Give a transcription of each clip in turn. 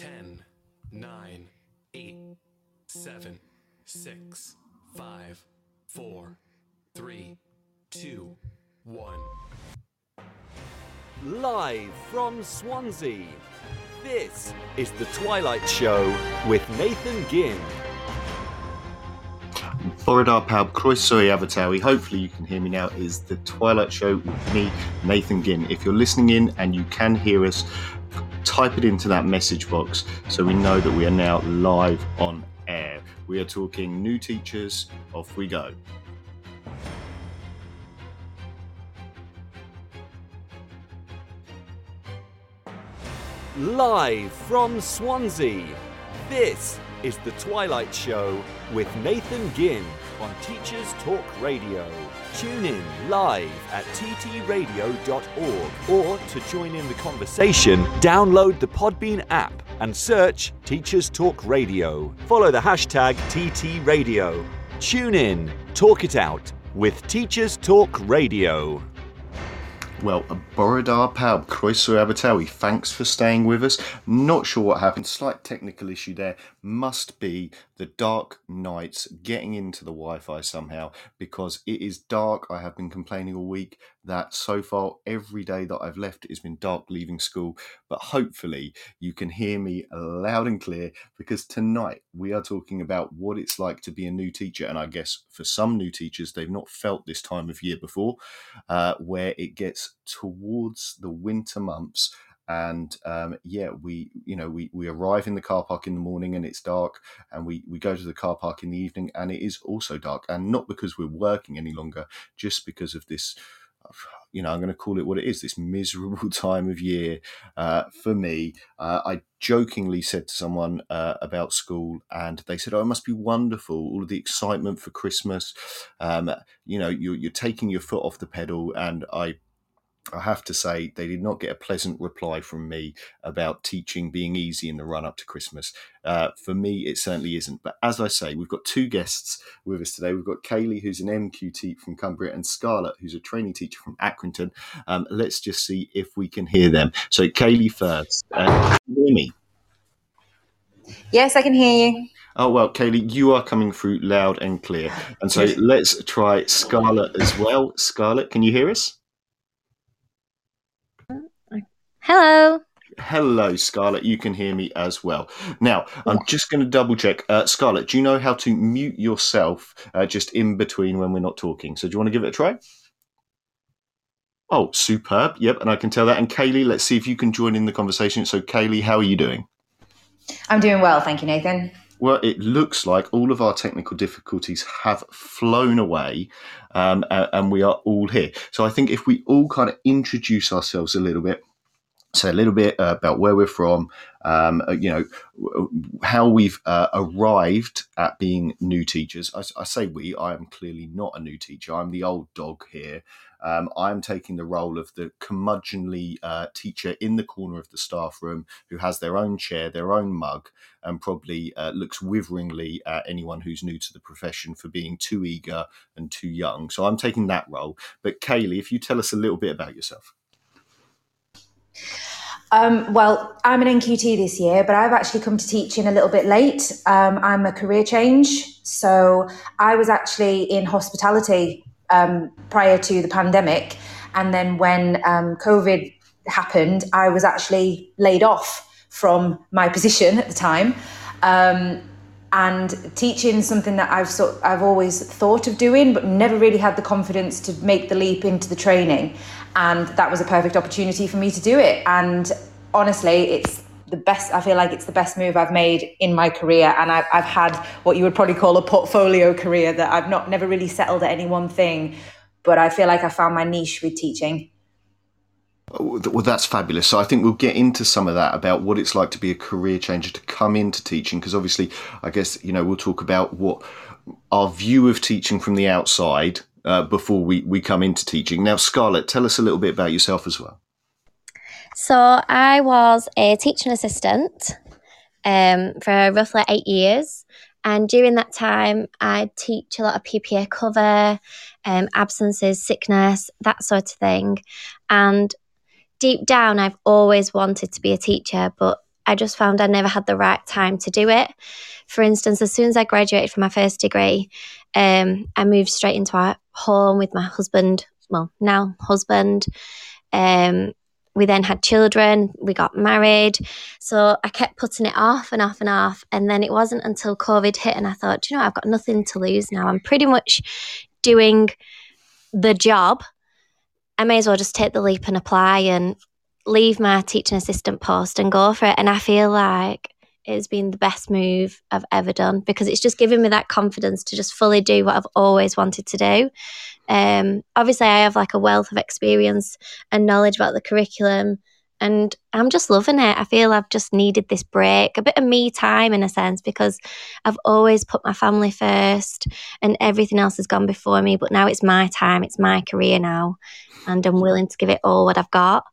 10, 9, 8, 7, 6, 5, 4, 3, 2, 1. Live from Swansea, this is The Twilight Show with Nathan Ginn. Borodar Pawb, Croeso Abertawe. Hopefully, you can hear me now. Is the Twilight Show with me, Nathan Ginn. If you're listening in and you can hear us, type it into that message box so we know that we are now live on air. We are talking new teachers. Off we go. Live from Swansea, this is The Twilight Show with Nathan Ginn on Teachers Talk Radio. Tune in live at ttradio.org or to join in the conversation, download the Podbean app and search Teachers Talk Radio. Follow the hashtag TTRadio. Tune in, talk it out with Teachers Talk Radio. Well, Borodar Pawb, Croeso Abertawe, thanks for staying with us. Not sure what happened, slight technical issue there. Must be the dark nights getting into the Wi Fi somehow because it is dark. I have been complaining all week that so far every day that I've left has been dark leaving school. But hopefully you can hear me loud and clear because tonight we are talking about what it's like to be a new teacher. And I guess for some new teachers, they've not felt this time of year before, uh, where it gets towards the winter months and um, yeah we you know we, we arrive in the car park in the morning and it's dark and we we go to the car park in the evening and it is also dark and not because we're working any longer just because of this you know i'm going to call it what it is this miserable time of year uh, for me. Uh, i jokingly said to someone uh, about school and they said oh it must be wonderful all of the excitement for christmas. Um, you know you're, you're taking your foot off the pedal and i I have to say, they did not get a pleasant reply from me about teaching being easy in the run up to Christmas. Uh, for me, it certainly isn't. But as I say, we've got two guests with us today. We've got Kaylee, who's an NQT from Cumbria, and Scarlett, who's a training teacher from Accrington. Um, let's just see if we can hear them. So, Kaylee first. Uh, hear me? Yes, I can hear you. Oh, well, Kaylee, you are coming through loud and clear. And so let's try Scarlett as well. Scarlett, can you hear us? Hello. Hello, Scarlett. You can hear me as well. Now, I'm just going to double check. Uh, Scarlett, do you know how to mute yourself uh, just in between when we're not talking? So, do you want to give it a try? Oh, superb. Yep, and I can tell that. And Kaylee, let's see if you can join in the conversation. So, Kaylee, how are you doing? I'm doing well, thank you, Nathan. Well, it looks like all of our technical difficulties have flown away um, and we are all here. So, I think if we all kind of introduce ourselves a little bit, say a little bit uh, about where we're from, um, uh, you know, how we've uh, arrived at being new teachers. I, I, say we, I am clearly not a new teacher. I'm the old dog here. Um, I'm taking the role of the curmudgeonly uh, teacher in the corner of the staff room who has their own chair, their own mug, and probably uh, looks witheringly at anyone who's new to the profession for being too eager and too young. So I'm taking that role. But Kaylee, if you tell us a little bit about yourself. Um, well, I'm an NQT this year, but I've actually come to teaching a little bit late. Um, I'm a career change. So I was actually in hospitality um, prior to the pandemic. And then when um, COVID happened, I was actually laid off from my position at the time. Um, and teaching something that I've sort I've always thought of doing, but never really had the confidence to make the leap into the training. And that was a perfect opportunity for me to do it. And honestly, it's the best. I feel like it's the best move I've made in my career. And I've, I've had what you would probably call a portfolio career that I've not never really settled at any one thing, but I feel like I found my niche with teaching. Oh, well, that's fabulous. So I think we'll get into some of that about what it's like to be a career changer to come into teaching, because obviously, I guess you know we'll talk about what our view of teaching from the outside uh, before we we come into teaching. Now, Scarlett, tell us a little bit about yourself as well. So I was a teaching assistant um, for roughly eight years. And during that time, I'd teach a lot of PPA cover, um, absences, sickness, that sort of thing. And deep down, I've always wanted to be a teacher, but I just found I never had the right time to do it. For instance, as soon as I graduated from my first degree, um, I moved straight into our home with my husband, well, now husband. Um, we then had children, we got married. So I kept putting it off and off and off. And then it wasn't until COVID hit and I thought, you know, I've got nothing to lose now. I'm pretty much doing the job. I may as well just take the leap and apply and leave my teaching assistant post and go for it. And I feel like it's been the best move I've ever done because it's just given me that confidence to just fully do what I've always wanted to do. Um, obviously, I have like a wealth of experience and knowledge about the curriculum, and I'm just loving it. I feel I've just needed this break, a bit of me time in a sense, because I've always put my family first and everything else has gone before me. But now it's my time, it's my career now, and I'm willing to give it all what I've got.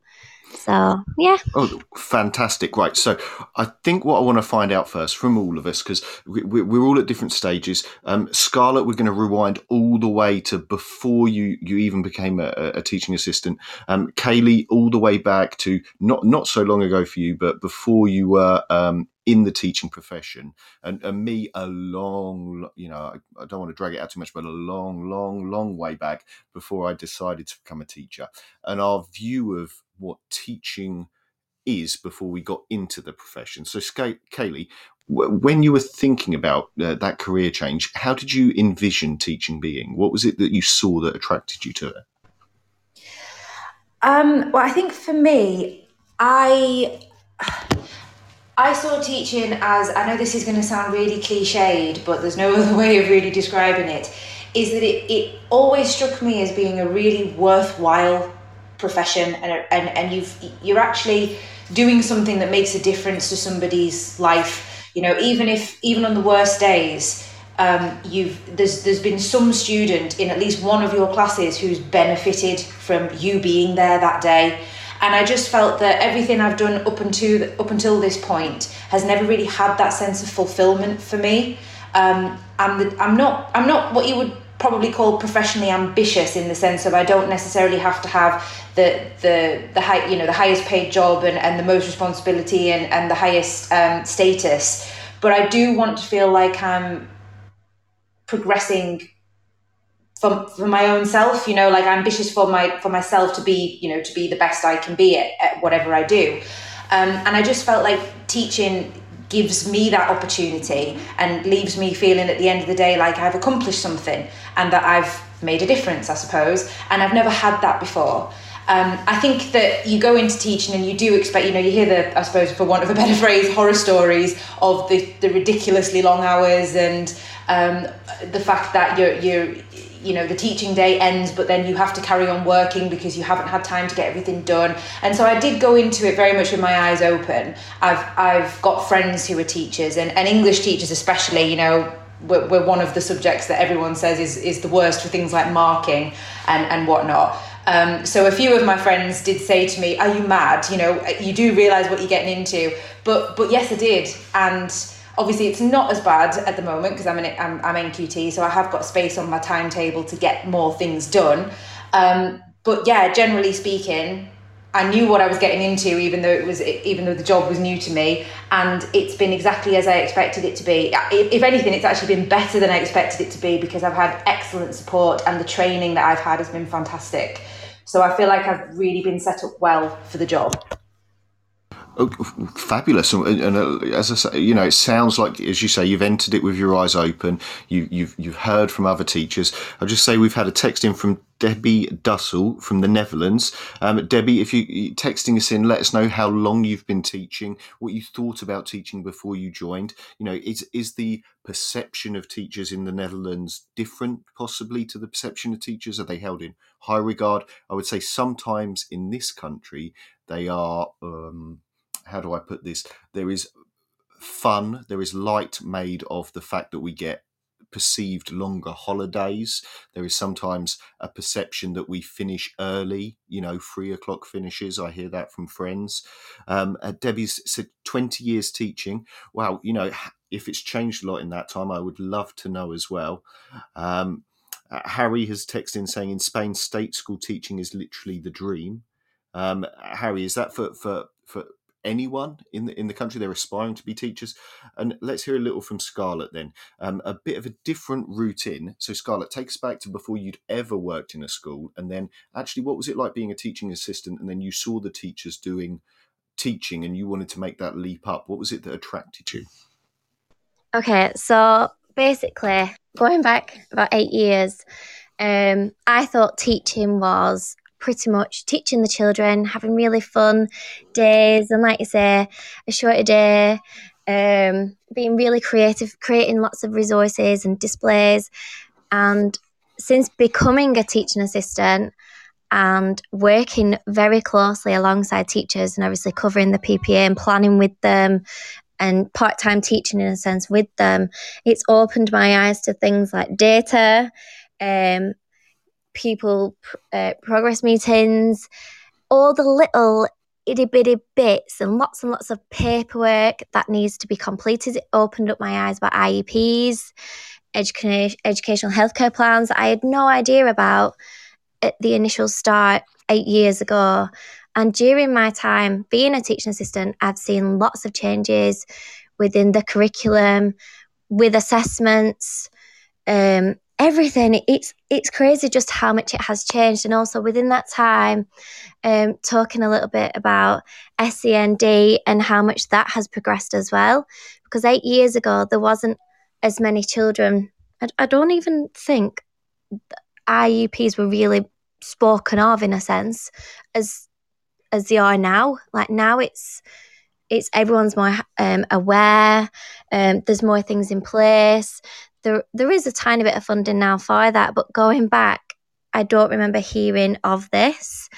So, yeah. Oh, fantastic. Right. So, I think what I want to find out first from all of us, because we, are all at different stages. Um, Scarlett, we're going to rewind all the way to before you, you even became a, a teaching assistant. Um, Kaylee, all the way back to not, not so long ago for you, but before you were um, in the teaching profession and, and, me a long you know I, I, don't want to drag it out too much but a long long long way back before i decided to become a teacher and our view of what teaching is before we got into the profession so kaylee when you were thinking about uh, that career change how did you envision teaching being what was it that you saw that attracted you to it um, well i think for me i I saw teaching as I know this is going to sound really cliched, but there's no other way of really describing it. Is that it, it always struck me as being a really worthwhile profession, and and and you've you're actually doing something that makes a difference to somebody's life. You know, even if even on the worst days, um, you've there's there's been some student in at least one of your classes who's benefited from you being there that day and I just felt that everything I've done up until up until this point has never really had that sense of fulfillment for me. Um, I'm the, I'm not I'm not what you would probably call professionally ambitious in the sense of I don't necessarily have to have the the the high you know the highest paid job and, and the most responsibility and, and the highest um, status. But I do want to feel like I'm progressing for, for my own self you know like ambitious for my for myself to be you know to be the best i can be at, at whatever i do. Um, and i just felt like teaching gives me that opportunity and leaves me feeling at the end of the day like i've accomplished something and that i've made a difference i suppose. And i've never had that before. Um, I think that you go into teaching and you do expect, you know, you hear the, I suppose, for want of a better phrase, horror stories of the, the ridiculously long hours and um, the fact that you're, you're, you know the teaching day ends but then you have to carry on working because you haven't had time to get everything done and so i did go into it very much with my eyes open i've i've got friends who are teachers and, and english teachers especially you know we're, we're one of the subjects that everyone says is is the worst for things like marking and and whatnot um, so a few of my friends did say to me, "Are you mad? You know, you do realize what you're getting into." But but yes, I did, and obviously it's not as bad at the moment because I'm, in, I'm, I'm NQT, so I have got space on my timetable to get more things done. Um, but yeah, generally speaking, I knew what I was getting into, even though it was even though the job was new to me, and it's been exactly as I expected it to be. If anything, it's actually been better than I expected it to be because I've had excellent support, and the training that I've had has been fantastic. So I feel like I've really been set up well for the job. Oh, fabulous! And, and uh, as I say, you know, it sounds like, as you say, you've entered it with your eyes open. You, you've you've heard from other teachers. I'll just say we've had a text in from Debbie Dussel from the Netherlands. Um, Debbie, if you texting us in, let us know how long you've been teaching, what you thought about teaching before you joined. You know, is is the perception of teachers in the Netherlands different, possibly, to the perception of teachers? Are they held in high regard? I would say sometimes in this country they are. Um, how do I put this? There is fun, there is light made of the fact that we get perceived longer holidays. There is sometimes a perception that we finish early, you know, three o'clock finishes. I hear that from friends. Um, uh, Debbie's said 20 years teaching. Wow, you know, if it's changed a lot in that time, I would love to know as well. Um, uh, Harry has texted in saying in Spain, state school teaching is literally the dream. Um, Harry, is that for, for, for anyone in the in the country. They're aspiring to be teachers. And let's hear a little from Scarlett then. Um, a bit of a different route in. So Scarlett, take us back to before you'd ever worked in a school, and then actually, what was it like being a teaching assistant? And then you saw the teachers doing teaching, and you wanted to make that leap up. What was it that attracted you? Okay, so basically, going back about eight years, um, I thought teaching was pretty much teaching the children, having really fun days, and like you say, a shorter day, um, being really creative, creating lots of resources and displays. And since becoming a teaching assistant and working very closely alongside teachers and obviously covering the PPA and planning with them and part time teaching in a sense with them, it's opened my eyes to things like data, um, people uh, progress meetings, all the little itty bitty bits and lots and lots of paperwork that needs to be completed. It opened up my eyes about IEPs, education, educational healthcare plans that I had no idea about at the initial start eight years ago. And during my time being a teaching assistant, I've seen lots of changes within the curriculum, with assessments, um, everything. It's it's crazy just how much it has changed. And also within that time um, talking a little bit about SEND and how much that has progressed as well. Because 8 years ago there wasn't as many children. I, I don't even think IEPs were really spoken of in a sense as as they are now. Like now it's it's everyone's more um, aware. Um, there's more things in place there there is a tiny bit of funding now for that, but going back, I don't remember hearing of this.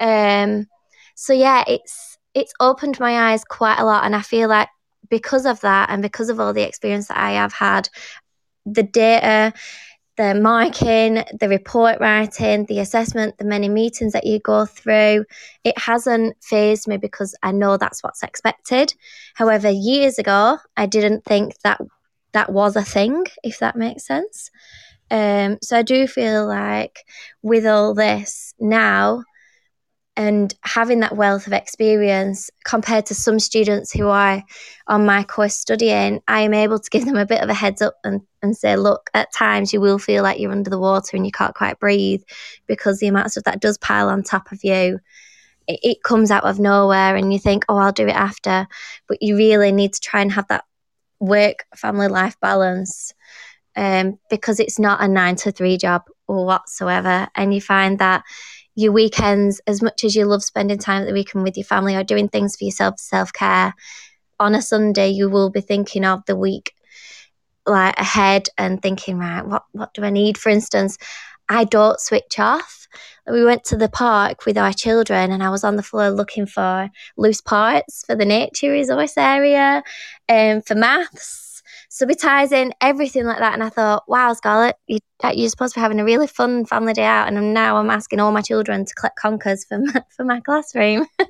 Um, so yeah, it's it's opened my eyes quite a lot, and I feel like because of that, and because of all the experience that I have had, the data, the marking, the report writing, the assessment, the many meetings that you go through, it hasn't phased me because I know that's what's expected. However, years ago, I didn't think that that was a thing, if that makes sense. Um, so I do feel like with all this now and having that wealth of experience compared to some students who are on my course studying, I am able to give them a bit of a heads up and, and say, look, at times you will feel like you're under the water and you can't quite breathe because the amount of stuff that does pile on top of you it, it comes out of nowhere and you think, oh, I'll do it after. But you really need to try and have that work family life balance um, because it's not a nine to three job whatsoever. And you find that your weekends, as much as you love spending time at the weekend with your family or doing things for yourself, self care, on a Sunday, you will be thinking of the week like ahead and thinking, right, what, what do I need? For instance, I don't switch off. We went to the park with our children, and I was on the floor looking for loose parts for the nature resource area um, for maths, subitizing, everything like that. And I thought, wow, Scarlett, you, you're supposed to be having a really fun family day out, and now I'm asking all my children to collect conkers for my, for my classroom.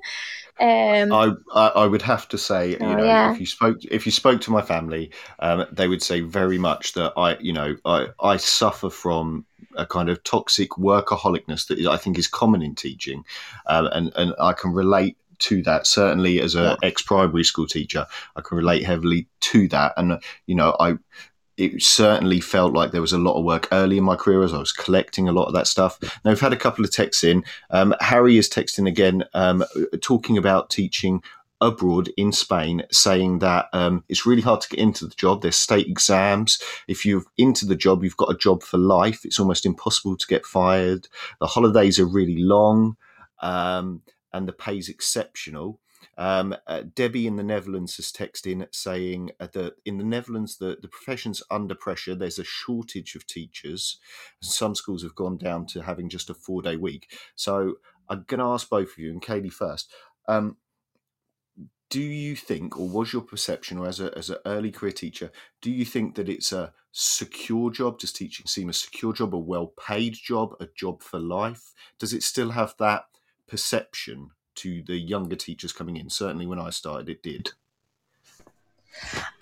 Um, I, I, would have to say, oh, you know, yeah. if you spoke if you spoke to my family, um, they would say very much that I, you know, I I suffer from a kind of toxic workaholicness that I think is common in teaching, um, and and I can relate to that. Certainly, as an ex primary school teacher, I can relate heavily to that. And you know, I it certainly felt like there was a lot of work early in my career as I was collecting a lot of that stuff. Now we've had a couple of texts in. Um, Harry is texting again, um, talking about teaching abroad in Spain, saying that um, it's really hard to get into the job. There's state exams. If you're into the job, you've got a job for life. It's almost impossible to get fired. The holidays are really long, um, and the pay's exceptional. Um, uh, Debbie in the Netherlands has texted in saying uh, that in the Netherlands, the, the profession's under pressure. There's a shortage of teachers. Some schools have gone down to having just a four day week. So I'm going to ask both of you, and Kaylee first. Um, do you think, or was your perception, or as a as an early career teacher, do you think that it's a secure job? Does teaching seem a secure job, a well paid job, a job for life? Does it still have that perception to the younger teachers coming in? Certainly, when I started, it did.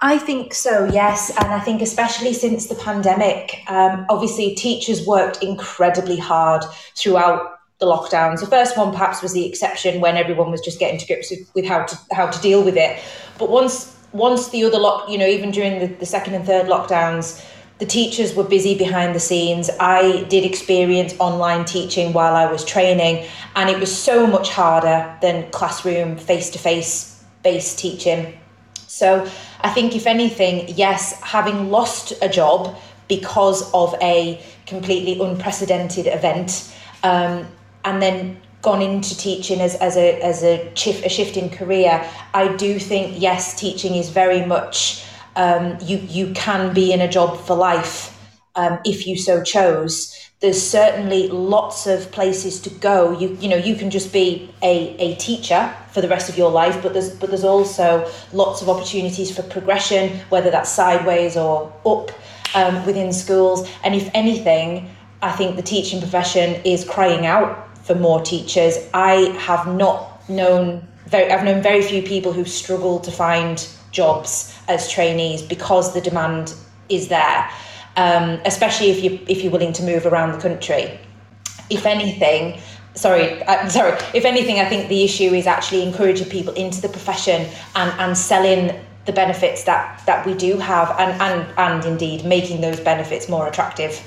I think so, yes. And I think, especially since the pandemic, um, obviously, teachers worked incredibly hard throughout the lockdowns. The first one perhaps was the exception when everyone was just getting to grips with, with how to how to deal with it. But once once the other lock, you know, even during the, the second and third lockdowns, the teachers were busy behind the scenes. I did experience online teaching while I was training, and it was so much harder than classroom face to face based teaching. So I think, if anything, yes, having lost a job because of a completely unprecedented event, um, and then gone into teaching as, as a as a a shift in career, I do think yes, teaching is very much um, you you can be in a job for life um, if you so chose. There's certainly lots of places to go. You you know you can just be a, a teacher for the rest of your life, but there's but there's also lots of opportunities for progression, whether that's sideways or up um, within schools. And if anything, I think the teaching profession is crying out for more teachers. I have not known very I've known very few people who struggle to find jobs as trainees because the demand is there, um, especially if you if you're willing to move around the country. If anything, sorry, uh, sorry. If anything, I think the issue is actually encouraging people into the profession and and selling the benefits that that we do have, and and and indeed making those benefits more attractive.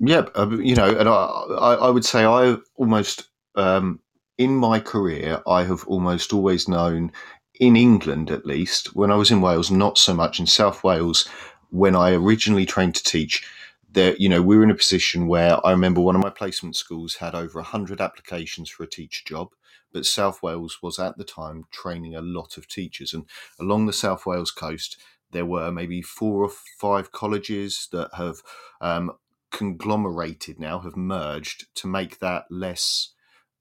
Yeah, um, you know, and I I would say I almost um, in my career I have almost always known in England, at least, when I was in Wales, not so much in South Wales, when I originally trained to teach, that you know, we were in a position where I remember one of my placement schools had over 100 applications for a teacher job, but South Wales was at the time training a lot of teachers. And along the South Wales coast, there were maybe four or five colleges that have um, conglomerated now, have merged to make that less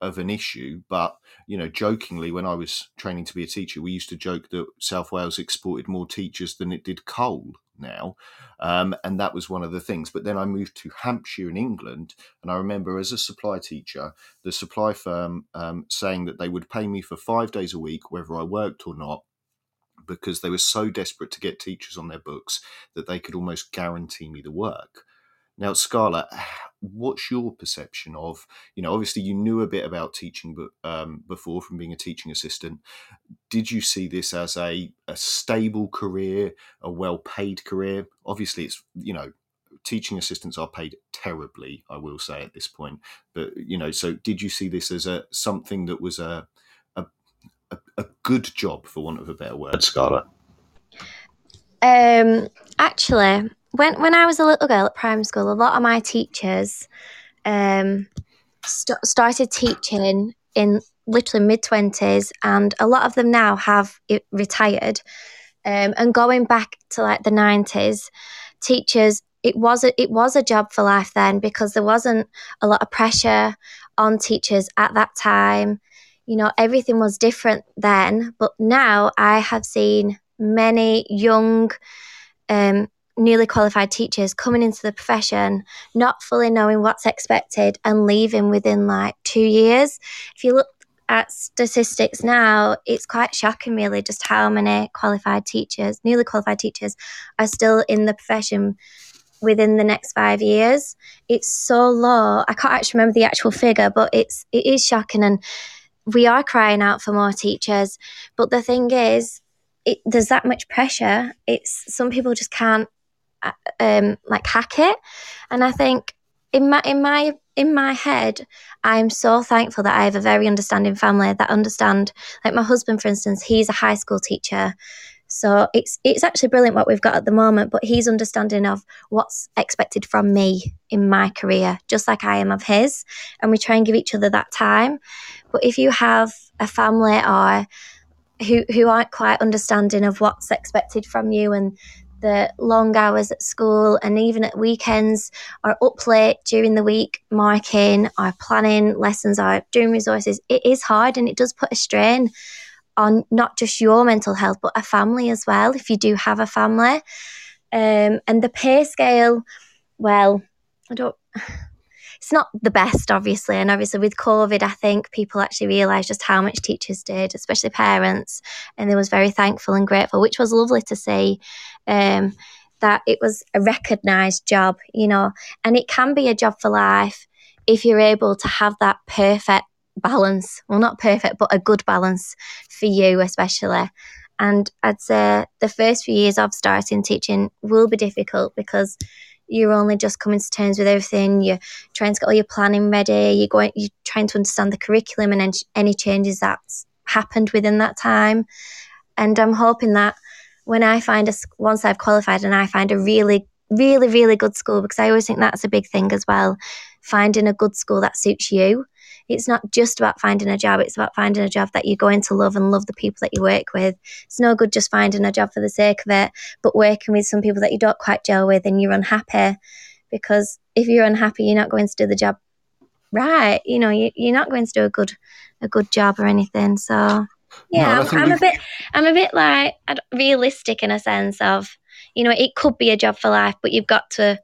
of an issue. But you know, jokingly, when I was training to be a teacher, we used to joke that South Wales exported more teachers than it did coal now, um, and that was one of the things. But then I moved to Hampshire in England, and I remember as a supply teacher, the supply firm um, saying that they would pay me for five days a week, whether I worked or not. Because they were so desperate to get teachers on their books that they could almost guarantee me the work. Now, Scarlett, what's your perception of, you know, obviously you knew a bit about teaching um, before from being a teaching assistant. Did you see this as a, a stable career, a well paid career? Obviously, it's, you know, teaching assistants are paid terribly, I will say at this point. But, you know, so did you see this as a something that was a, a, a, a good job, for want of a better word, Scarlett? Um, actually, when when I was a little girl at primary school, a lot of my teachers um, st- started teaching in literally mid twenties, and a lot of them now have retired. Um, and going back to like the nineties, teachers it was a, it was a job for life then because there wasn't a lot of pressure on teachers at that time. You know, everything was different then, but now I have seen many young um, newly qualified teachers coming into the profession, not fully knowing what's expected and leaving within like two years. If you look at statistics now, it's quite shocking, really, just how many qualified teachers, newly qualified teachers, are still in the profession within the next five years. It's so low. I can't actually remember the actual figure, but it's it is shocking, and we are crying out for more teachers. But the thing is, it, there's that much pressure. It's some people just can't um, like hack it. And I think in my in my in my head, I'm so thankful that I have a very understanding family that understand. Like my husband, for instance, he's a high school teacher. So it's it's actually brilliant what we've got at the moment, but he's understanding of what's expected from me in my career, just like I am of his, and we try and give each other that time. But if you have a family or who who aren't quite understanding of what's expected from you and the long hours at school and even at weekends or up late during the week marking or planning lessons or doing resources. It is hard and it does put a strain on not just your mental health but a family as well if you do have a family. Um, and the pay scale well i don't it's not the best, obviously. And obviously, with COVID, I think people actually realised just how much teachers did, especially parents. And they was very thankful and grateful, which was lovely to see. Um, that it was a recognised job, you know, and it can be a job for life if you're able to have that perfect balance, well, not perfect, but a good balance for you, especially. And I'd say the first few years of starting teaching will be difficult because you're only just coming to terms with everything. You're trying to get all your planning ready. You're going, you're trying to understand the curriculum and any changes that's happened within that time. And I'm hoping that when I find a once I've qualified and I find a really, really, really good school, because I always think that's a big thing as well, finding a good school that suits you it's not just about finding a job, it's about finding a job that you're going to love and love the people that you work with. It's no good just finding a job for the sake of it, but working with some people that you don't quite gel with and you're unhappy. Because if you're unhappy, you're not going to do the job right. You know, you, you're not going to do a good a good job or anything. So yeah, no, I'm, I'm a bit I'm a bit like realistic in a sense of you know it could be a job for life, but you've got to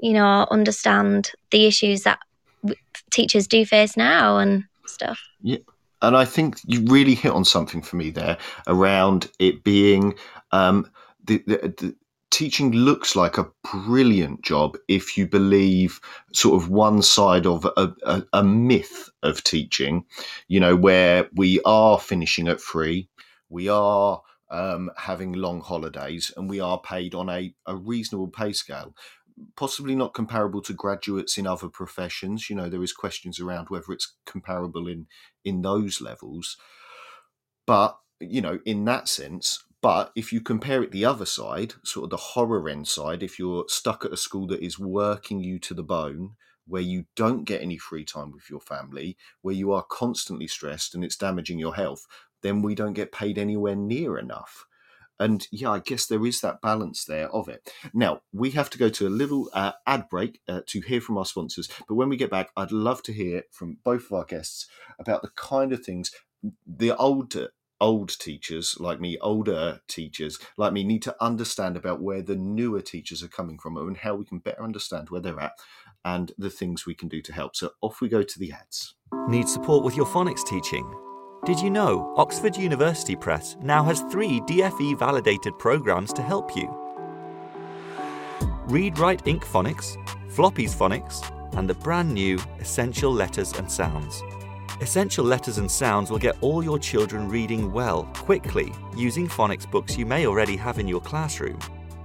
you know understand the issues that teachers do face now and stuff. Yeah. And I think you really hit on something for me there around it being um, the, the, the teaching looks like a brilliant job if you believe sort of one side of a, a, a, myth of teaching, you know, where we are finishing at three, we are um, having long holidays, and we are paid on a, a reasonable pay scale possibly not comparable to graduates in other professions. You know, there is questions around whether it's comparable in in those levels. But you know, in that sense, but if you compare it the other side, sort of the horror end side, if you're stuck at a school that is working you to the bone, where you don't get any free time with your family, where you are constantly stressed and it's damaging your health, then we don't get paid anywhere near enough. And yeah, I guess there is that balance there of it. Now, we have to go to a little uh, ad break uh, to hear from our sponsors. But when we get back, I'd love to hear from both of our guests about the kind of things the older old teachers like me, older teachers like me, need to understand about where the newer teachers are coming from and how we can better understand where they're at and the things we can do to help. So off we go to the ads. Need support with your phonics teaching? Did you know Oxford University Press now has three DFE validated programs to help you? Read Write Inc. Phonics, Floppy's Phonics, and the brand new Essential Letters and Sounds. Essential Letters and Sounds will get all your children reading well, quickly, using phonics books you may already have in your classroom.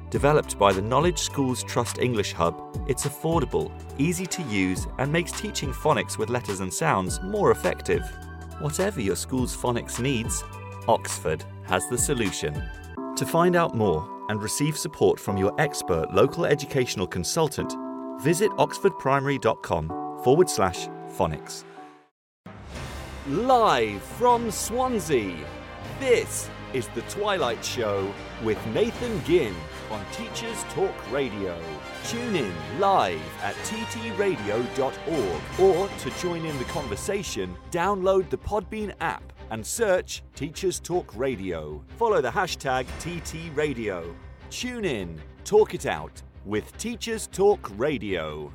Developed by the Knowledge Schools Trust English Hub, it's affordable, easy to use, and makes teaching phonics with letters and sounds more effective. Whatever your school's phonics needs, Oxford has the solution. To find out more and receive support from your expert local educational consultant, visit oxfordprimary.com forward slash phonics. Live from Swansea, this is The Twilight Show with Nathan Ginn on Teachers Talk Radio. Tune in live at ttradio.org or to join in the conversation, download the Podbean app and search Teachers Talk Radio. Follow the hashtag TTRadio. Tune in, talk it out with Teachers Talk Radio.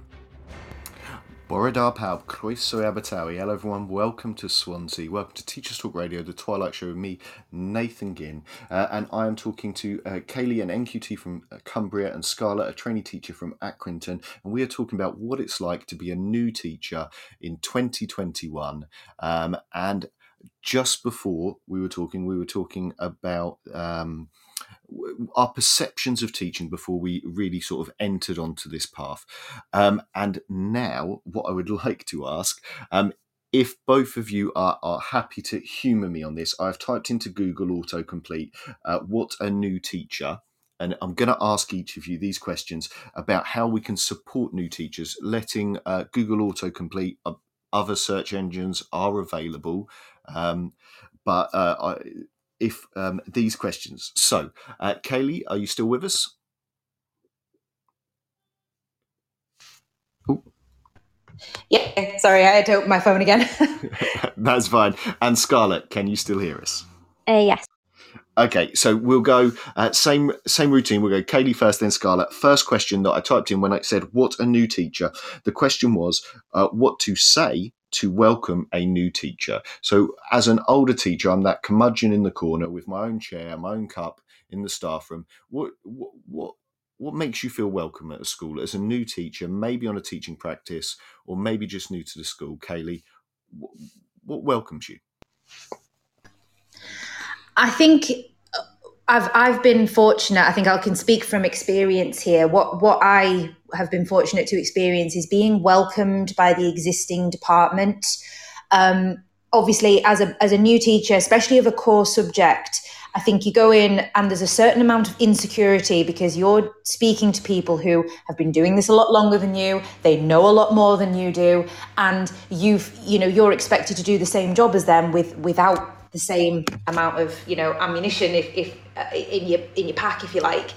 Borodar Pawb, Croeso Abertawe. Hello everyone, welcome to Swansea. Welcome to Teachers Talk Radio, the Twilight Show with me, Nathan Ginn. Uh, and I am talking to uh, Kaylee, an NQT from uh, Cumbria, and Scarlett, a trainee teacher from Accrington. And we are talking about what it's like to be a new teacher in 2021. Um, and just before we were talking, we were talking about... Um, our perceptions of teaching before we really sort of entered onto this path. Um, and now, what I would like to ask um, if both of you are, are happy to humour me on this, I've typed into Google autocomplete uh, what a new teacher. And I'm going to ask each of you these questions about how we can support new teachers, letting uh, Google autocomplete, uh, other search engines are available. Um, but uh, I, if um, these questions. So, uh, Kaylee, are you still with us? Ooh. Yeah, sorry, I had to open my phone again. That's fine. And Scarlett, can you still hear us? Uh, yes. Okay, so we'll go uh, same same routine. We'll go Kaylee first, then Scarlett. First question that I typed in when I said "What a new teacher." The question was uh, what to say to welcome a new teacher. So, as an older teacher, I'm that curmudgeon in the corner with my own chair, my own cup in the staff room. What, what, what what makes you feel welcome at a school as a new teacher, maybe on a teaching practice, or maybe just new to the school? Kaylee, what, what welcomes you? I think uh, I've I've been fortunate. I think I can speak from experience here. What what I have been fortunate to experience is being welcomed by the existing department. Um, obviously, as a as a new teacher, especially of a core subject, I think you go in and there's a certain amount of insecurity because you're speaking to people who have been doing this a lot longer than you. They know a lot more than you do, and you've you know you're expected to do the same job as them with without the same amount of you know ammunition if, if uh, in your in your pack if you like.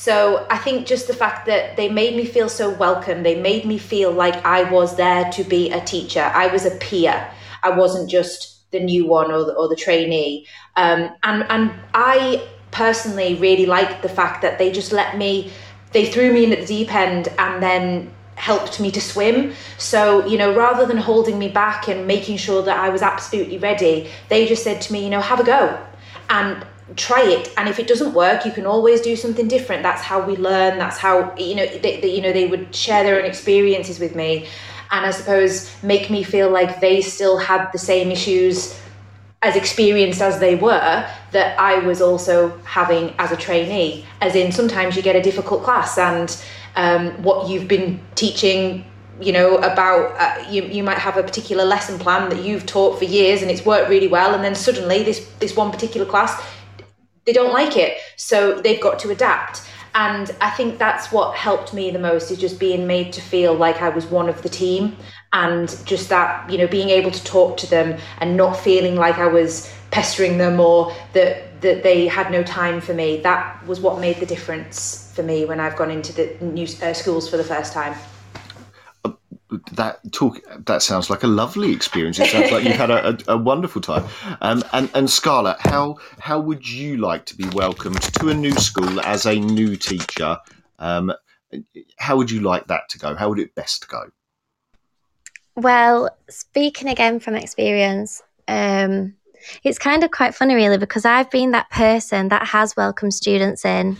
So I think just the fact that they made me feel so welcome, they made me feel like I was there to be a teacher. I was a peer. I wasn't just the new one or the, or the trainee. Um, and and I personally really liked the fact that they just let me, they threw me in at the deep end and then helped me to swim. So, you know, rather than holding me back and making sure that I was absolutely ready, they just said to me, you know, have a go and try it. And if it doesn't work, you can always do something different. That's how we learn. That's how, you know, they, they you know, they would share their own experiences with me and I suppose make me feel like they still had the same issues as experienced as they were that I was also having as a trainee. As in, sometimes you get a difficult class, and um, what you've been teaching, you know, about uh, you, you might have a particular lesson plan that you've taught for years and it's worked really well, and then suddenly this this one particular class they don't like it, so they've got to adapt. And I think that's what helped me the most is just being made to feel like I was one of the team and just that, you know, being able to talk to them and not feeling like I was pestering them or that that they had no time for me. That was what made the difference for me when I've gone into the new uh, schools for the first time that talk that sounds like a lovely experience. It sounds like you've had a, a, a wonderful time. Um, and and Scarlett, how how would you like to be welcomed to a new school as a new teacher? Um, how would you like that to go? How would it best go? Well, speaking again from experience, um, it's kind of quite funny, really, because I've been that person that has welcomed students in,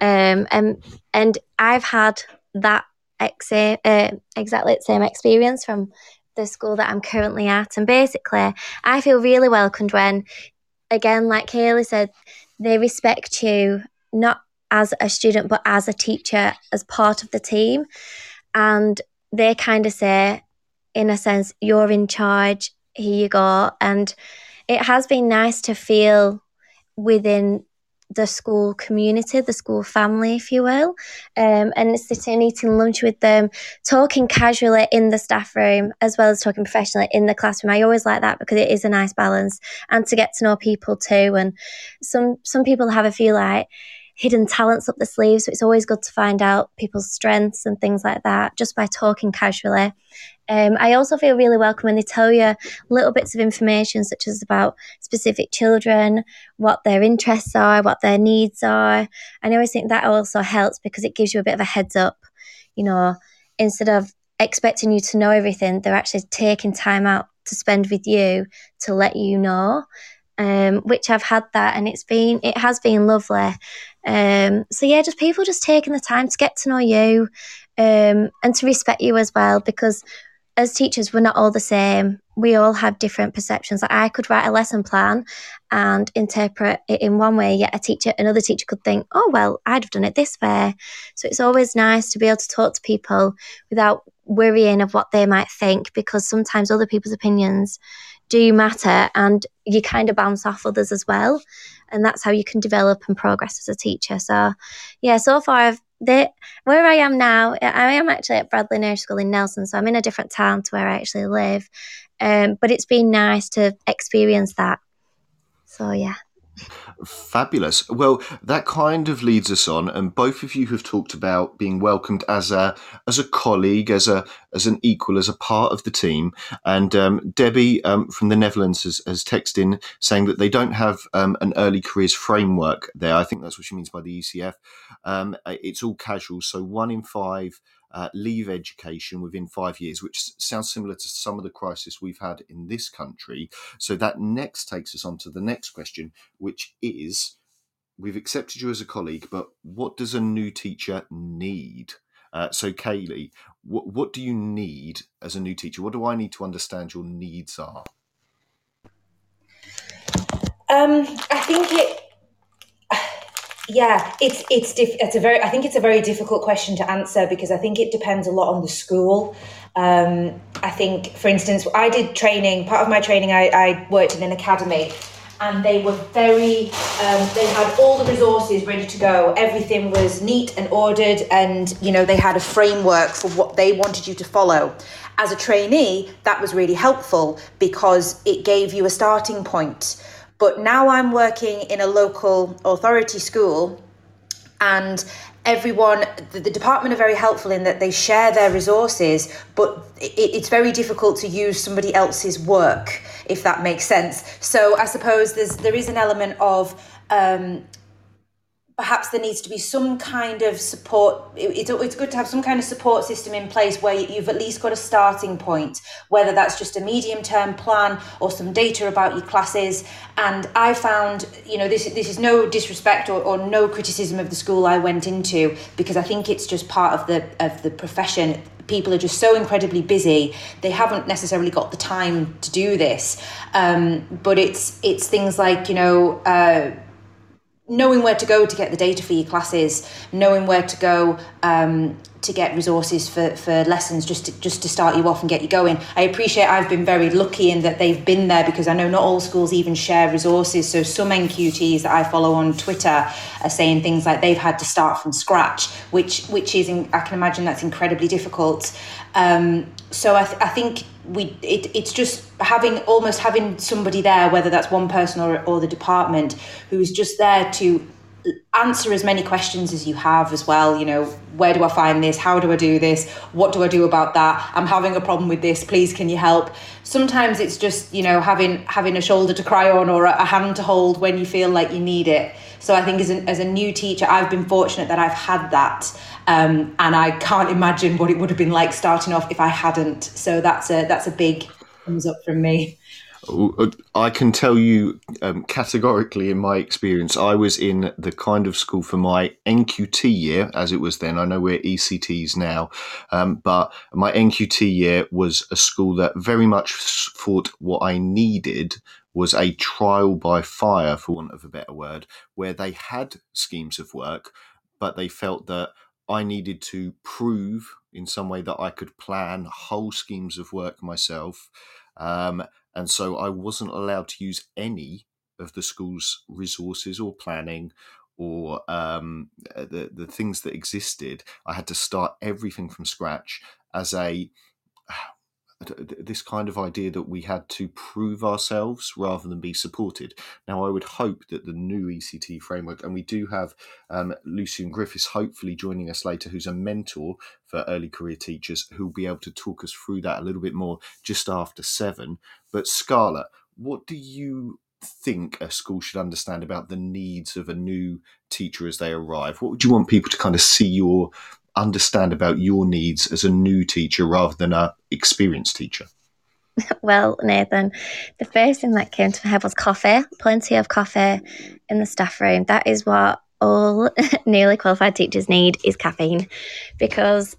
um, and and I've had that uh, exactly the same experience from the school that I'm currently at. And basically, I feel really welcomed when, again, like Kaylee said, they respect you not as a student, but as a teacher, as part of the team. And they kind of say, in a sense, you're in charge, here you go. And it has been nice to feel within the school community, the school family, if you will, um, and sitting eating lunch with them, talking casually in the staff room as well as talking professionally in the classroom. I always like that because it is a nice balance and to get to know people too. And some some people have a few like hidden talents up the sleeve, so it's always good to find out people's strengths and things like that just by talking casually. Um, I also feel really welcome when they tell you little bits of information, such as about specific children, what their interests are, what their needs are. And I always think that also helps because it gives you a bit of a heads up. You know, instead of expecting you to know everything, they're actually taking time out to spend with you to let you know. Um, which I've had that, and it's been it has been lovely. Um, so yeah, just people just taking the time to get to know you um, and to respect you as well, because as teachers, we're not all the same. We all have different perceptions. Like I could write a lesson plan and interpret it in one way, yet a teacher, another teacher could think, oh, well, I'd have done it this way. So it's always nice to be able to talk to people without worrying of what they might think, because sometimes other people's opinions do matter and you kind of bounce off others as well. And that's how you can develop and progress as a teacher. So, yeah, so far I've they, where I am now, I am actually at Bradley Nursery School in Nelson, so I'm in a different town to where I actually live. Um, but it's been nice to experience that. So yeah. Fabulous. Well, that kind of leads us on, and both of you have talked about being welcomed as a as a colleague, as a as an equal, as a part of the team. And um, Debbie um, from the Netherlands has, has texted in saying that they don't have um, an early careers framework there. I think that's what she means by the ECF. Um, it's all casual, so one in five uh, leave education within five years, which sounds similar to some of the crisis we've had in this country. So that next takes us on to the next question, which is we've accepted you as a colleague, but what does a new teacher need? Uh, so, Kaylee, what, what do you need as a new teacher? What do I need to understand your needs are? Um, I think it. Yeah, it's it's diff- it's a very I think it's a very difficult question to answer because I think it depends a lot on the school. Um, I think, for instance, I did training. Part of my training, I, I worked in an academy, and they were very um, they had all the resources ready to go everything was neat and ordered and you know they had a framework for what they wanted you to follow as a trainee that was really helpful because it gave you a starting point but now i'm working in a local authority school and everyone the, the, department are very helpful in that they share their resources but it, it's very difficult to use somebody else's work if that makes sense. So i suppose there's there is an element of um, perhaps there needs to be some kind of support. It's, it's good to have some kind of support system in place where you've at least got a starting point, whether that's just a medium term plan or some data about your classes. And I found, you know, this, this is no disrespect or, or no criticism of the school I went into because I think it's just part of the of the profession people are just so incredibly busy they haven't necessarily got the time to do this um, but it's it's things like you know uh, knowing where to go to get the data for your classes, knowing where to go um, to get resources for, for lessons just to, just to start you off and get you going. I appreciate I've been very lucky in that they've been there because I know not all schools even share resources. So some NQTs that I follow on Twitter are saying things like they've had to start from scratch, which which is I can imagine that's incredibly difficult. Um, so I, th- I think we it, it's just having almost having somebody there whether that's one person or, or the department who's just there to answer as many questions as you have as well you know where do i find this? How do i do this? What do i do about that? I'm having a problem with this. Please can you help? Sometimes it's just you know having having a shoulder to cry on or a hand to hold when you feel like you need it. So i think as, an, as a new teacher i've been fortunate that i've had that um, and I can't imagine what it would have been like starting off if I hadn't. So that's a that's a big thumbs up from me. Uh, I can tell you um, categorically, in my experience, I was in the kind of school for my NQT year, as it was then. I know we're ECTs now, um, but my NQT year was a school that very much thought what I needed was a trial by fire, for want of a better word, where they had schemes of work, but they felt that I needed to prove in some way that I could plan whole schemes of work myself. Um, and so I wasn't allowed to use any of the school's resources or planning or um, uh, the, the things that existed. I had to start everything from scratch as a this kind of idea that we had to prove ourselves rather than be supported. Now, I would hope that the new ECT framework, and we do have um, Lucian Griffiths hopefully joining us later, who's a mentor for early career teachers, who'll be able to talk us through that a little bit more just after seven. But, Scarlett, what do you think a school should understand about the needs of a new teacher as they arrive? What would you want people to kind of see your understand about your needs as a new teacher rather than a experienced teacher? Well, Nathan, the first thing that came to my head was coffee. Plenty of coffee in the staff room. That is what all newly qualified teachers need is caffeine because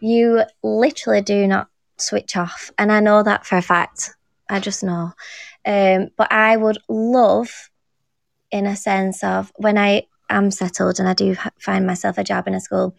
you literally do not switch off. And I know that for a fact. I just know. Um, but I would love, in a sense of when I am settled and I do find myself a job in a school,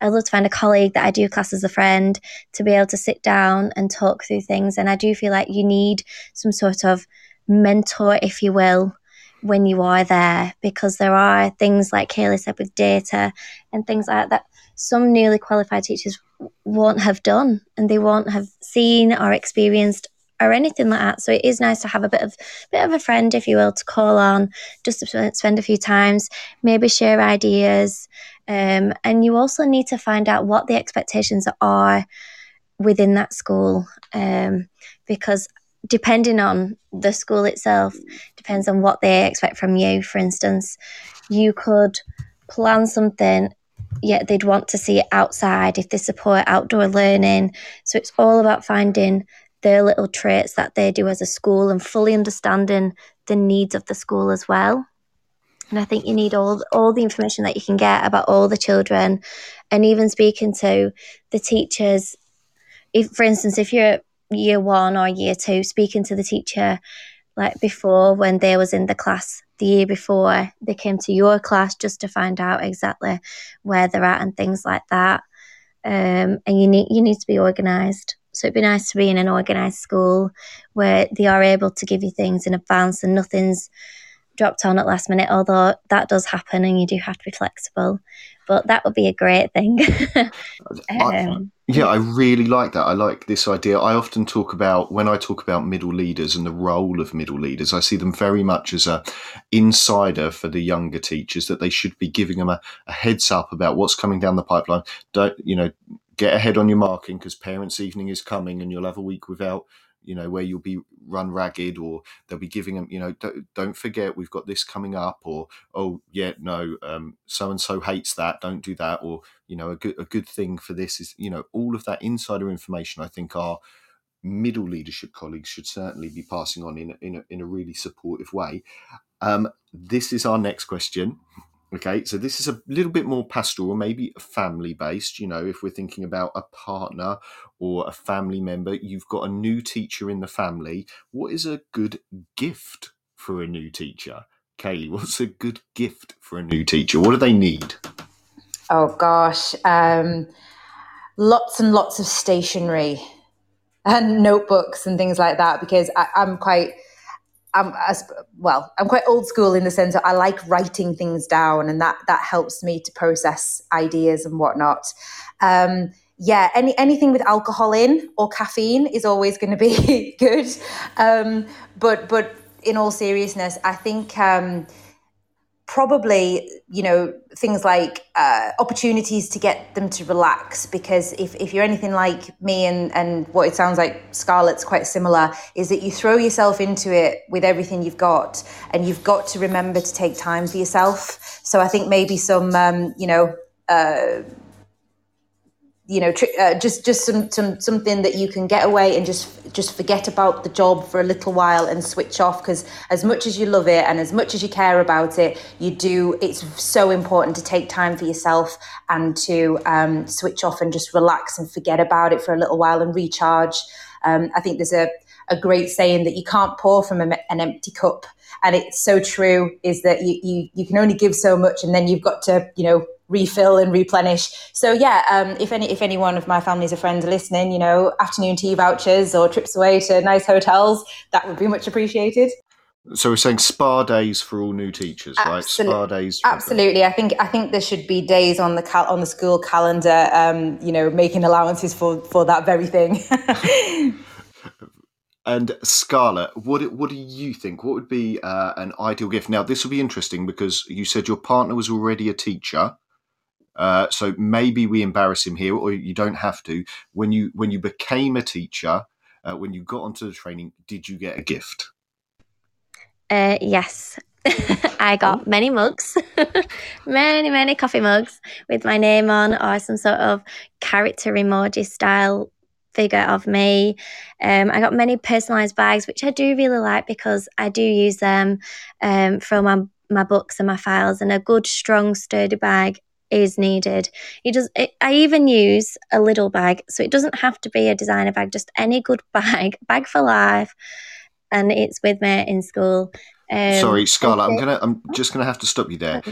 I'd love to find a colleague that I do class as a friend to be able to sit down and talk through things. And I do feel like you need some sort of mentor, if you will, when you are there, because there are things like Kaylee said with data and things like that. Some newly qualified teachers won't have done and they won't have seen or experienced or anything like that. So it is nice to have a bit of bit of a friend, if you will, to call on, just to spend a few times, maybe share ideas. Um, and you also need to find out what the expectations are within that school, um, because depending on the school itself, depends on what they expect from you. For instance, you could plan something yet they'd want to see it outside if they support outdoor learning. So it's all about finding their little traits that they do as a school and fully understanding the needs of the school as well. And I think you need all all the information that you can get about all the children, and even speaking to the teachers. If, for instance, if you're year one or year two, speaking to the teacher like before when they was in the class the year before they came to your class just to find out exactly where they're at and things like that. Um, and you need you need to be organised. So it'd be nice to be in an organised school where they are able to give you things in advance and nothing's dropped on at last minute. Although that does happen, and you do have to be flexible. But that would be a great thing. um, yeah, I really like that. I like this idea. I often talk about when I talk about middle leaders and the role of middle leaders. I see them very much as a insider for the younger teachers that they should be giving them a, a heads up about what's coming down the pipeline. Don't you know? Get ahead on your marking because parents' evening is coming, and you'll have a week without you know, where you'll be run ragged or they'll be giving them, you know, don't, don't forget we've got this coming up or, oh, yeah, no, so and so hates that, don't do that. Or, you know, a good, a good thing for this is, you know, all of that insider information, I think our middle leadership colleagues should certainly be passing on in, in, a, in a really supportive way. Um, this is our next question. Okay, so this is a little bit more pastoral, maybe family based. You know, if we're thinking about a partner or a family member, you've got a new teacher in the family. What is a good gift for a new teacher? Kaylee, what's a good gift for a new teacher? What do they need? Oh, gosh. Um, lots and lots of stationery and notebooks and things like that because I, I'm quite I'm as well. I'm quite old school in the sense that I like writing things down, and that that helps me to process ideas and whatnot. Um, yeah, any anything with alcohol in or caffeine is always going to be good. Um, but but in all seriousness, I think. Um, probably you know things like uh, opportunities to get them to relax because if, if you're anything like me and and what it sounds like scarlett's quite similar is that you throw yourself into it with everything you've got and you've got to remember to take time for yourself. So i think maybe some um, you know uh, you know, uh, just just some, some something that you can get away and just just forget about the job for a little while and switch off. Because as much as you love it and as much as you care about it, you do. It's so important to take time for yourself and to um, switch off and just relax and forget about it for a little while and recharge. Um, I think there's a a great saying that you can't pour from a, an empty cup and it's so true is that you, you you can only give so much and then you've got to you know refill and replenish. So yeah, um, if any if any one of my families or friends are listening, you know, afternoon tea vouchers or trips away to nice hotels, that would be much appreciated. So we're saying spa days for all new teachers, Absolutely. right? Spa days. Absolutely. I think I think there should be days on the cal- on the school calendar, um, you know, making allowances for for that very thing. And Scarlett, what what do you think? What would be uh, an ideal gift? Now, this will be interesting because you said your partner was already a teacher. Uh, so maybe we embarrass him here, or you don't have to. When you when you became a teacher, uh, when you got onto the training, did you get a gift? Uh, yes, I got oh. many mugs, many many coffee mugs with my name on, or some sort of character emoji style figure of me. Um, I got many personalized bags, which I do really like because I do use them um, for my my books and my files. And a good, strong, sturdy bag is needed. It does. It, I even use a little bag, so it doesn't have to be a designer bag. Just any good bag, bag for life, and it's with me in school. Um, Sorry, Scarlett. I'm gonna. I'm just gonna have to stop you there.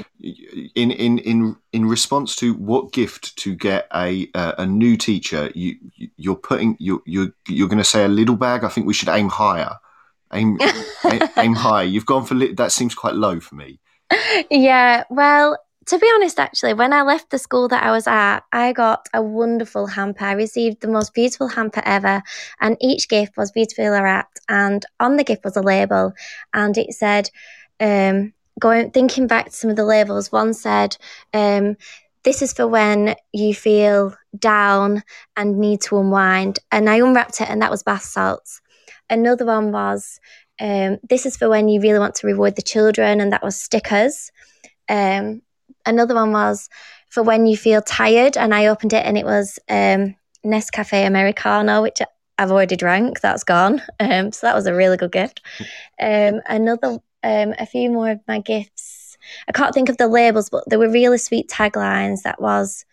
In in in in response to what gift to get a uh, a new teacher, you you're putting you you you're gonna say a little bag. I think we should aim higher. Aim aim, aim high. You've gone for li- that. Seems quite low for me. Yeah. Well, to be honest, actually, when I left the school that I was at, I got a wonderful hamper. I received the most beautiful hamper ever, and each gift was beautifully wrapped. And on the gift was a label, and it said, um, going thinking back to some of the labels, one said, um, this is for when you feel down and need to unwind. And I unwrapped it, and that was bath salts. Another one was, um, this is for when you really want to reward the children, and that was stickers. Um, another one was for when you feel tired, and I opened it and it was um, Nescafe Americano, which I've already drank. That's gone. Um, so that was a really good gift. Um, another, um, a few more of my gifts I can't think of the labels, but there were really sweet taglines that was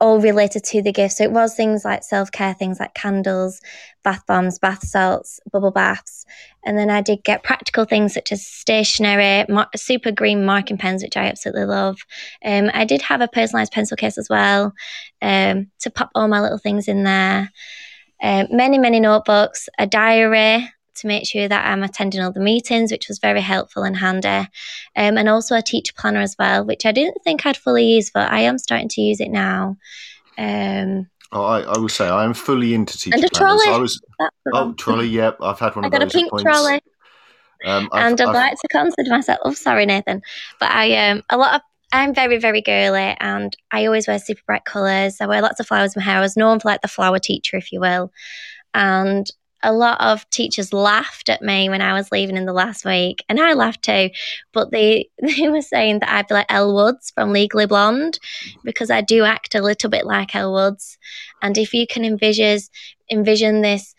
all related to the gift. So it was things like self care, things like candles, bath bombs, bath salts, bubble baths. And then I did get practical things such as stationery, mar- super green marking pens, which I absolutely love. Um, I did have a personalised pencil case as well um, to pop all my little things in there. Um, many, many notebooks, a diary to make sure that I'm attending all the meetings, which was very helpful and handy. Um, and also a teacher planner as well, which I didn't think I'd fully use, but I am starting to use it now. Um, oh, I, I will say I am fully into teacher and a planners. trolley. I was oh trolley, yep. I've had one I of got a those. pink points. trolley. Um, I've- and I'd I've- like to consider myself. Oh, sorry, Nathan, but I um a lot of I'm very very girly, and I always wear super bright colours. I wear lots of flowers in my hair. I was known for like the flower teacher, if you will, and a lot of teachers laughed at me when I was leaving in the last week, and I laughed too. But they they were saying that I'd be like Elle Woods from Legally Blonde because I do act a little bit like Elle Woods. And if you can envision envision this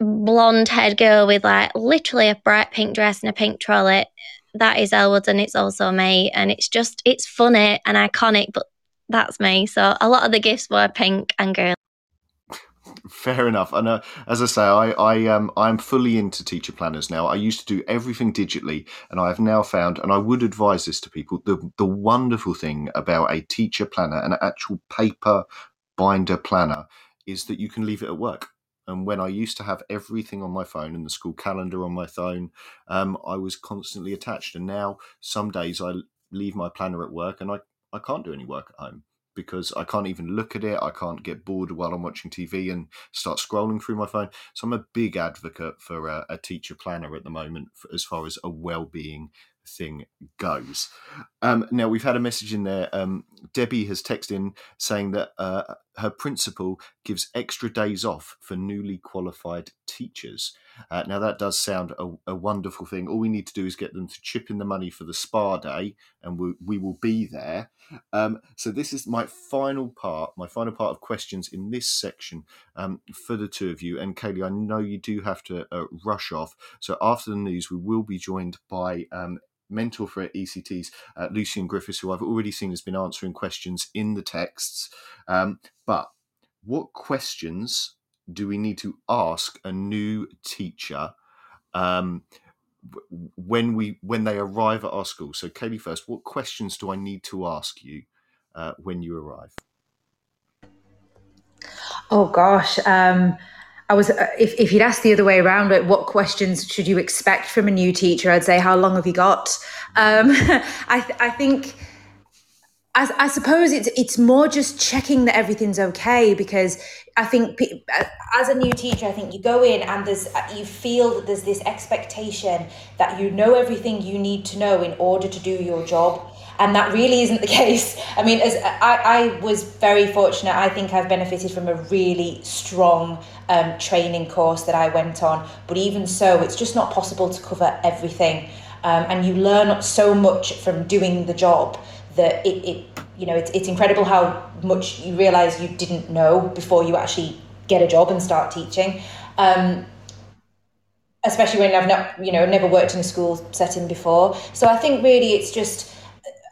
blonde haired girl with like literally a bright pink dress and a pink trolley, that is Elle Woods, and it's also me. And it's just it's funny and iconic, but that's me. So a lot of the gifts were pink and girl. Fair enough. And uh, as I say, I, I um I'm fully into teacher planners now. I used to do everything digitally, and I have now found, and I would advise this to people, the the wonderful thing about a teacher planner, an actual paper binder planner, is that you can leave it at work. And when I used to have everything on my phone and the school calendar on my phone, um, I was constantly attached. And now some days I leave my planner at work and I, I can't do any work at home because I can't even look at it. I can't get bored while I'm watching TV and start scrolling through my phone. So I'm a big advocate for a, a teacher planner at the moment for, as far as a well-being thing goes. Um, now we've had a message in there. Um, Debbie has texted in saying that uh, her principal gives extra days off for newly qualified teachers. Uh, now that does sound a, a wonderful thing. All we need to do is get them to chip in the money for the spa day, and we, we will be there. Um, so this is my final part, my final part of questions in this section um, for the two of you. And Kaylee, I know you do have to uh, rush off. So after the news, we will be joined by um, mentor for ECTs, uh, Lucian Griffiths, who I've already seen has been answering questions in the texts. Um, but what questions do we need to ask a new teacher? Um, when we when they arrive at our school so kaylee first what questions do i need to ask you uh, when you arrive Oh gosh. Um, I was uh, if, if you'd asked the other way around, like what questions should you expect from a new teacher? I'd say, how long have you got? Um, I th- I think. I, I suppose it's it's more just checking that everything's okay because I think pe- as a new teacher, I think you go in and there's you feel that there's this expectation that you know everything you need to know in order to do your job, and that really isn't the case. I mean, as I, I was very fortunate, I think I've benefited from a really strong um, training course that I went on. But even so, it's just not possible to cover everything, um, and you learn so much from doing the job that it, it you know it's, it's incredible how much you realize you didn't know before you actually get a job and start teaching um, especially when I've not, you know, never worked in a school setting before. So I think really it's just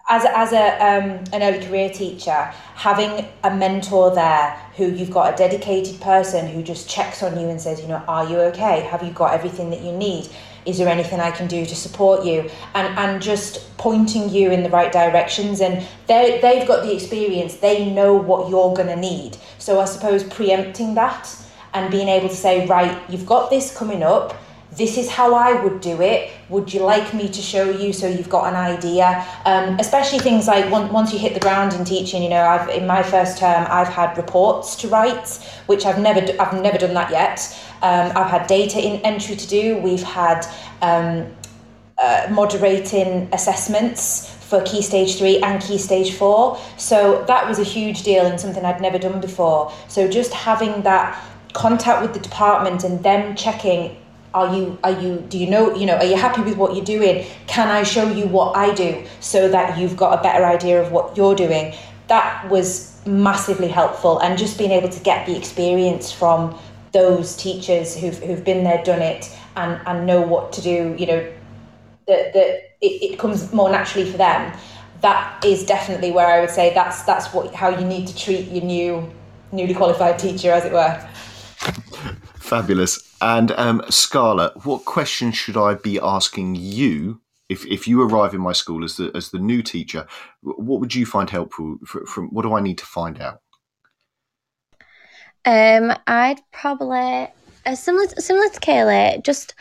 as as a um, an early career teacher, having a mentor there who you've got a dedicated person who just checks on you and says, you know, are you okay? Have you got everything that you need? Is there anything I can do to support you? And and just pointing you in the right directions. And they they've got the experience. They know what you're gonna need. So I suppose preempting that and being able to say, right, you've got this coming up. This is how I would do it. Would you like me to show you so you've got an idea? Um, especially things like once, once you hit the ground in teaching. You know, I've in my first term, I've had reports to write, which I've never I've never done that yet. Um, I've had data in entry to do. We've had um, uh, moderating assessments for key stage three and key stage four. So that was a huge deal and something I'd never done before. So just having that contact with the department and them checking are you are you do you know you know are you happy with what you're doing can i show you what i do so that you've got a better idea of what you're doing that was massively helpful and just being able to get the experience from those teachers who've, who've been there done it and and know what to do you know that, that it, it comes more naturally for them, that is definitely where I would say that's that's what how you need to treat your new newly qualified teacher, as it were. Fabulous. And um, Scarlett, what questions should I be asking you if, if you arrive in my school as the as the new teacher? What would you find helpful? From, from what do I need to find out? Um, I'd probably uh, similar similar to Kaylee, just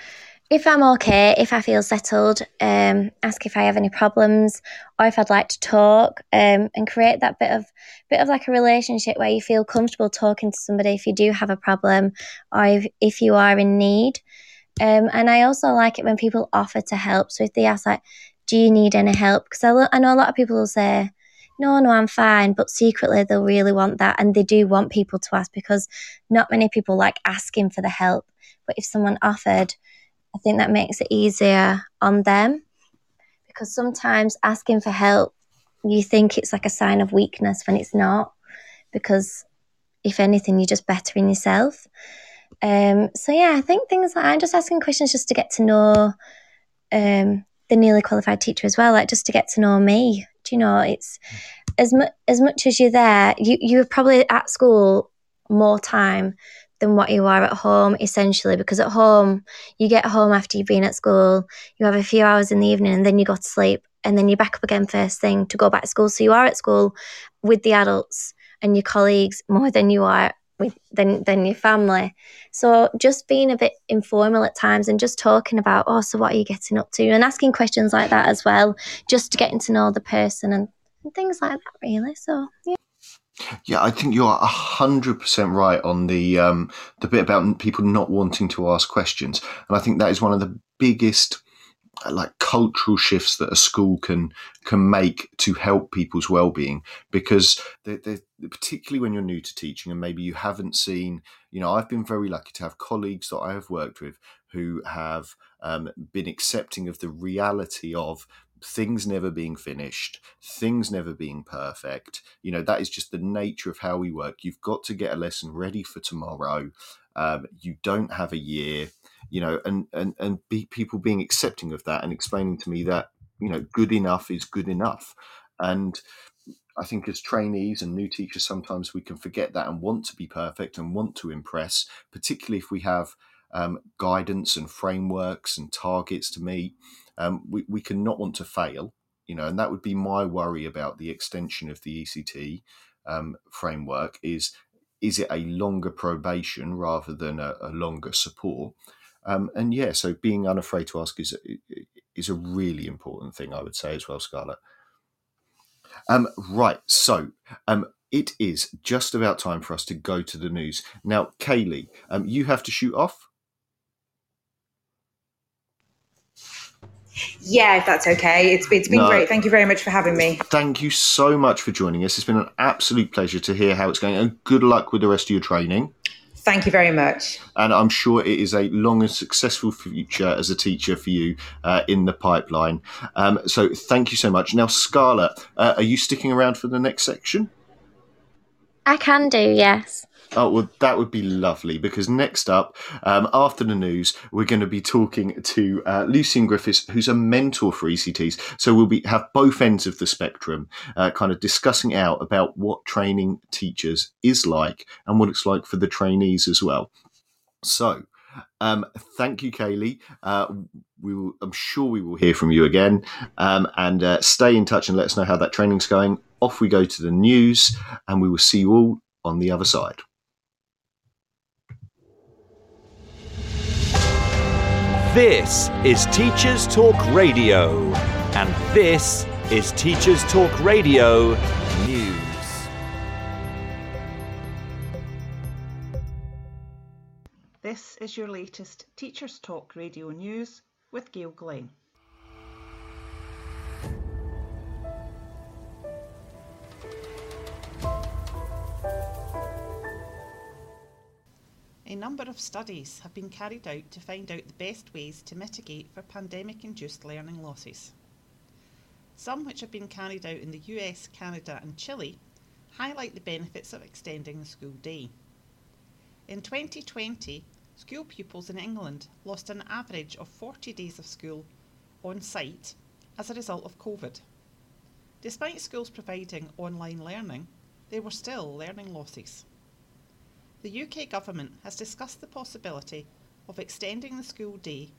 if I'm okay, if I feel settled, um, ask if I have any problems or if I'd like to talk, um, and create that bit of bit of like a relationship where you feel comfortable talking to somebody if you do have a problem or if, if you are in need. Um, and I also like it when people offer to help. So if they ask like, "Do you need any help?" Because I, I know a lot of people will say, "No, no, I'm fine," but secretly they'll really want that, and they do want people to ask because not many people like asking for the help. But if someone offered, I think that makes it easier on them because sometimes asking for help, you think it's like a sign of weakness when it's not, because if anything, you're just bettering yourself. Um, so yeah, I think things like I'm just asking questions just to get to know um, the newly qualified teacher as well, like just to get to know me. You know, it's hmm. as much as much as you're there, you you're probably at school more time than what you are at home, essentially, because at home, you get home after you've been at school, you have a few hours in the evening, and then you go to sleep, and then you're back up again first thing to go back to school. So you are at school with the adults and your colleagues more than you are with than than your family. So just being a bit informal at times and just talking about, oh, so what are you getting up to? And asking questions like that as well, just getting to know the person and, and things like that really. So yeah. Yeah, I think you're hundred percent right on the um, the bit about people not wanting to ask questions, and I think that is one of the biggest like cultural shifts that a school can can make to help people's well-being because they're, they're, particularly when you're new to teaching and maybe you haven't seen you know i've been very lucky to have colleagues that i have worked with who have um, been accepting of the reality of things never being finished, things never being perfect. You know, that is just the nature of how we work. You've got to get a lesson ready for tomorrow. Um, you don't have a year, you know, and, and, and be people being accepting of that and explaining to me that, you know, good enough is good enough. And I think as trainees and new teachers, sometimes we can forget that and want to be perfect and want to impress, particularly if we have um, guidance and frameworks and targets to meet um, we, we can not want to fail, you know, and that would be my worry about the extension of the ECT um, framework is is it a longer probation rather than a, a longer support? Um, and yeah, so being unafraid to ask is is a really important thing, I would say as well, Scarlett. Um, right, so um, it is just about time for us to go to the news. Now, Kaylee, um, you have to shoot off. Yeah, if that's okay. It's, it's been no, great. Thank you very much for having me. Thank you so much for joining us. It's been an absolute pleasure to hear how it's going, and good luck with the rest of your training. Thank you very much. And I'm sure it is a long and successful future as a teacher for you uh, in the pipeline. Um, so thank you so much. Now, Scarlett, uh, are you sticking around for the next section? I can do, yes. Oh, well, that would be lovely because next up, um, after the news, we're going to be talking to uh, Lucian Griffiths, who's a mentor for ECTs. So we'll be have both ends of the spectrum, uh, kind of discussing out about what training teachers is like and what it's like for the trainees as well. So, um, thank you, Kaylee. Uh, we will, I'm sure we will hear from you again. Um, and uh, stay in touch and let us know how that training's going. Off we go to the news, and we will see you all on the other side. This is Teachers Talk Radio, and this is Teachers Talk Radio News. This is your latest Teachers Talk Radio News with Gail Glenn. A number of studies have been carried out to find out the best ways to mitigate for pandemic induced learning losses. Some which have been carried out in the US, Canada, and Chile highlight the benefits of extending the school day. In 2020, school pupils in England lost an average of 40 days of school on site as a result of COVID. Despite schools providing online learning, there were still learning losses. The UK Government has discussed the possibility of extending the school day,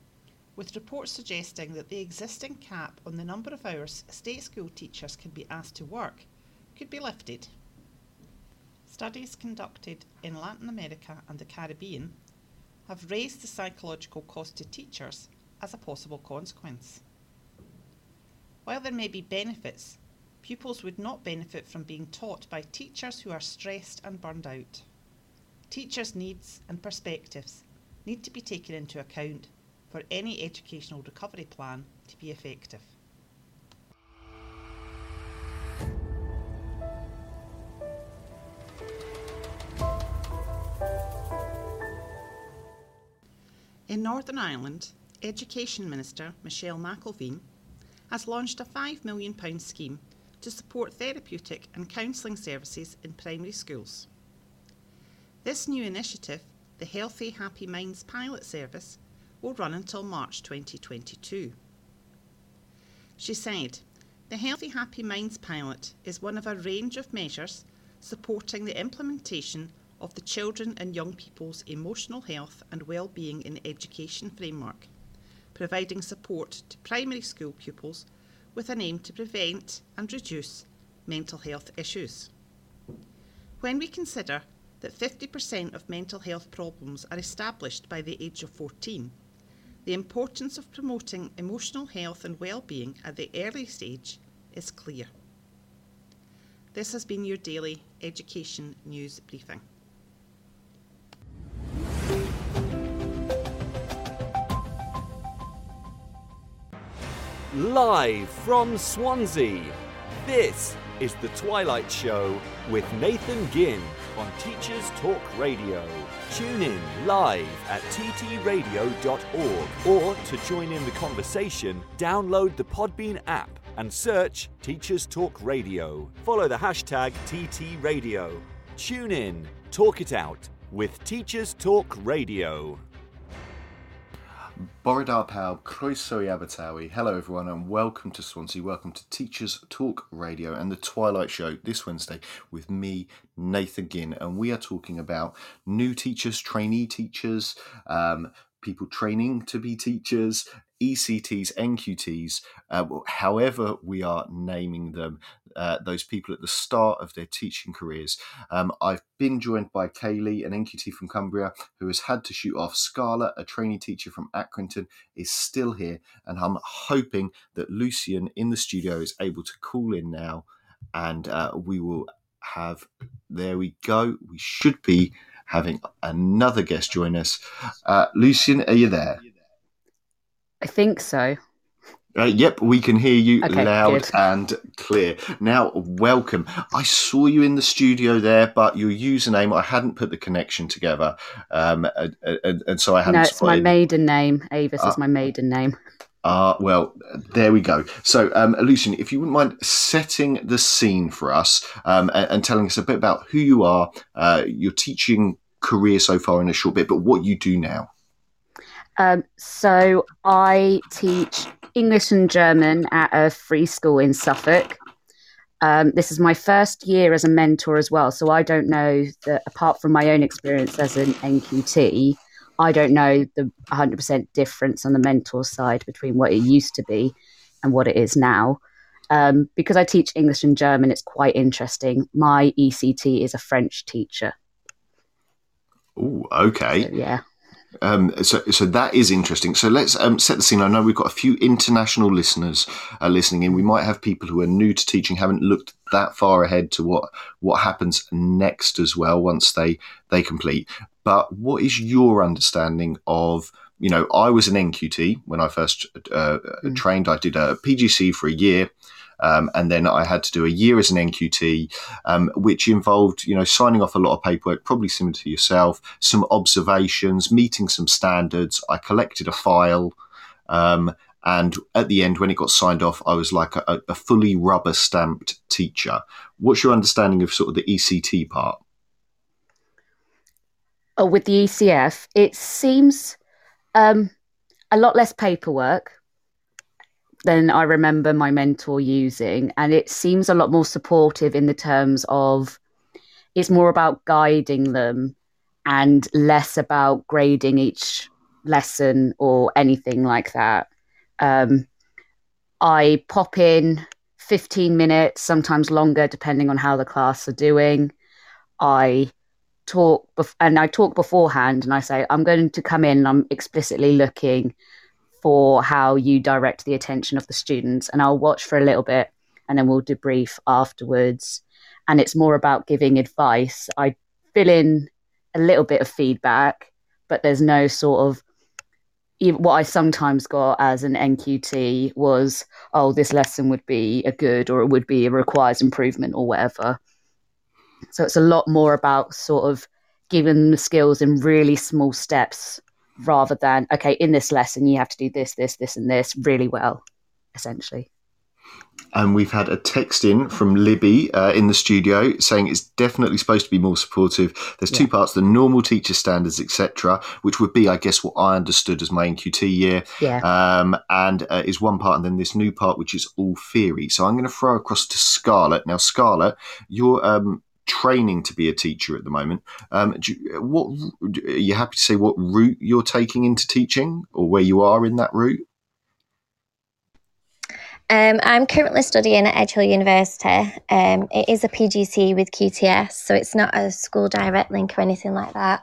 with reports suggesting that the existing cap on the number of hours state school teachers can be asked to work could be lifted. Studies conducted in Latin America and the Caribbean have raised the psychological cost to teachers as a possible consequence. While there may be benefits, pupils would not benefit from being taught by teachers who are stressed and burned out. Teachers' needs and perspectives need to be taken into account for any educational recovery plan to be effective. In Northern Ireland, Education Minister Michelle McIlveen has launched a £5 million scheme to support therapeutic and counselling services in primary schools. This new initiative, the Healthy Happy Minds pilot service, will run until March 2022. She said, The Healthy Happy Minds pilot is one of a range of measures supporting the implementation of the Children and Young People's Emotional Health and Wellbeing in Education framework, providing support to primary school pupils with an aim to prevent and reduce mental health issues. When we consider that 50% of mental health problems are established by the age of 14, the importance of promoting emotional health and well-being at the early stage is clear. This has been your daily education news briefing. Live from Swansea, this is The Twilight Show with Nathan Ginn on Teachers Talk Radio. Tune in live at ttradio.org or to join in the conversation, download the Podbean app and search Teachers Talk Radio. Follow the hashtag TTRadio. Tune in, talk it out with Teachers Talk Radio. Borodar Pawb, Croeso Abertawe. Hello, everyone, and welcome to Swansea. Welcome to Teachers Talk Radio and the Twilight Show this Wednesday with me, Nathan Ginn. And we are talking about new teachers, trainee teachers, um, people training to be teachers, ECTs, NQTs, uh, however we are naming them, uh, those people at the start of their teaching careers. Um, I've been joined by Kaylee, an NQT from Cumbria, who has had to shoot off. Scarlett, a trainee teacher from Accrington, is still here, and I'm hoping that Lucian in the studio is able to call in now, and uh, we will have. There we go. We should be having another guest join us. Uh, Lucian, are you there? I think so. Uh, yep, we can hear you Okay, loud good. and clear. Now, welcome. I saw you in the studio there, but your username, I hadn't put the connection together. Um, and, and, and so I hadn't No, it's my maiden name. Avis Ah. is my maiden name. Ah, well, there we go. So, um, Lucian, if you wouldn't mind setting the scene for us um, and, and telling us a bit about who you are, uh, your teaching career so far in a short bit, but what you do now. Um, so I teach English and German at a free school in Suffolk. Um, this is my first year as a mentor as well, so I don't know that apart from my own experience as an NQT, I don't know the 100% difference on the mentor side between what it used to be and what it is now. Um, because I teach English and German, it's quite interesting. My ECT is a French teacher. Oh, okay. So, yeah. Um, so, so that is interesting. So let's um, set the scene. I know we've got a few international listeners uh, listening in. We might have people who are new to teaching, haven't looked that far ahead to what what happens next as well once they they complete. But what is your understanding of? You know, I was an NQT when I first uh, Mm. trained. I did a PGCE for a year. Um, and then I had to do a year as an NQT, um, which involved, you know, signing off a lot of paperwork, probably similar to yourself, some observations, meeting some standards. I collected a file, um, and at the end, when it got signed off, I was like a, a fully rubber stamped teacher. What's your understanding of sort of the ECT part? Oh, with the ECF, it seems um, a lot less paperwork. Than I remember my mentor using, and it seems a lot more supportive in the terms of it's more about guiding them and less about grading each lesson or anything like that. Um, I pop in 15 minutes, sometimes longer, depending on how the class are doing. I talk bef- and I talk beforehand and I say, I'm going to come in, I'm explicitly looking for how you direct the attention of the students, and I'll watch for a little bit and then we'll debrief afterwards. And it's more about giving advice. I fill in a little bit of feedback, but there's no sort of what I sometimes got as an NQT was, oh, this lesson would be a good or it would be a requires improvement or whatever. So it's a lot more about sort of giving the skills in really small steps rather than, okay, in this lesson, you have to do this, this, this, and this really well, essentially. And we've had a text in from Libby uh, in the studio saying it's definitely supposed to be more supportive. There's yeah. two parts: the normal teacher standards, etc., which would be, I guess, what I understood as my NQT year. Yeah. Um, and uh, is one part, and then this new part, which is all theory. So I'm going to throw across to Scarlett. Now, Scarlett, you're um, training to be a teacher at the moment. Um, you, what are you happy to say what route you're taking into teaching, or where you are in that route? Um, I'm currently studying at Edge Hill University. Um, it is a PGCE with QTS, so it's not a school direct link or anything like that.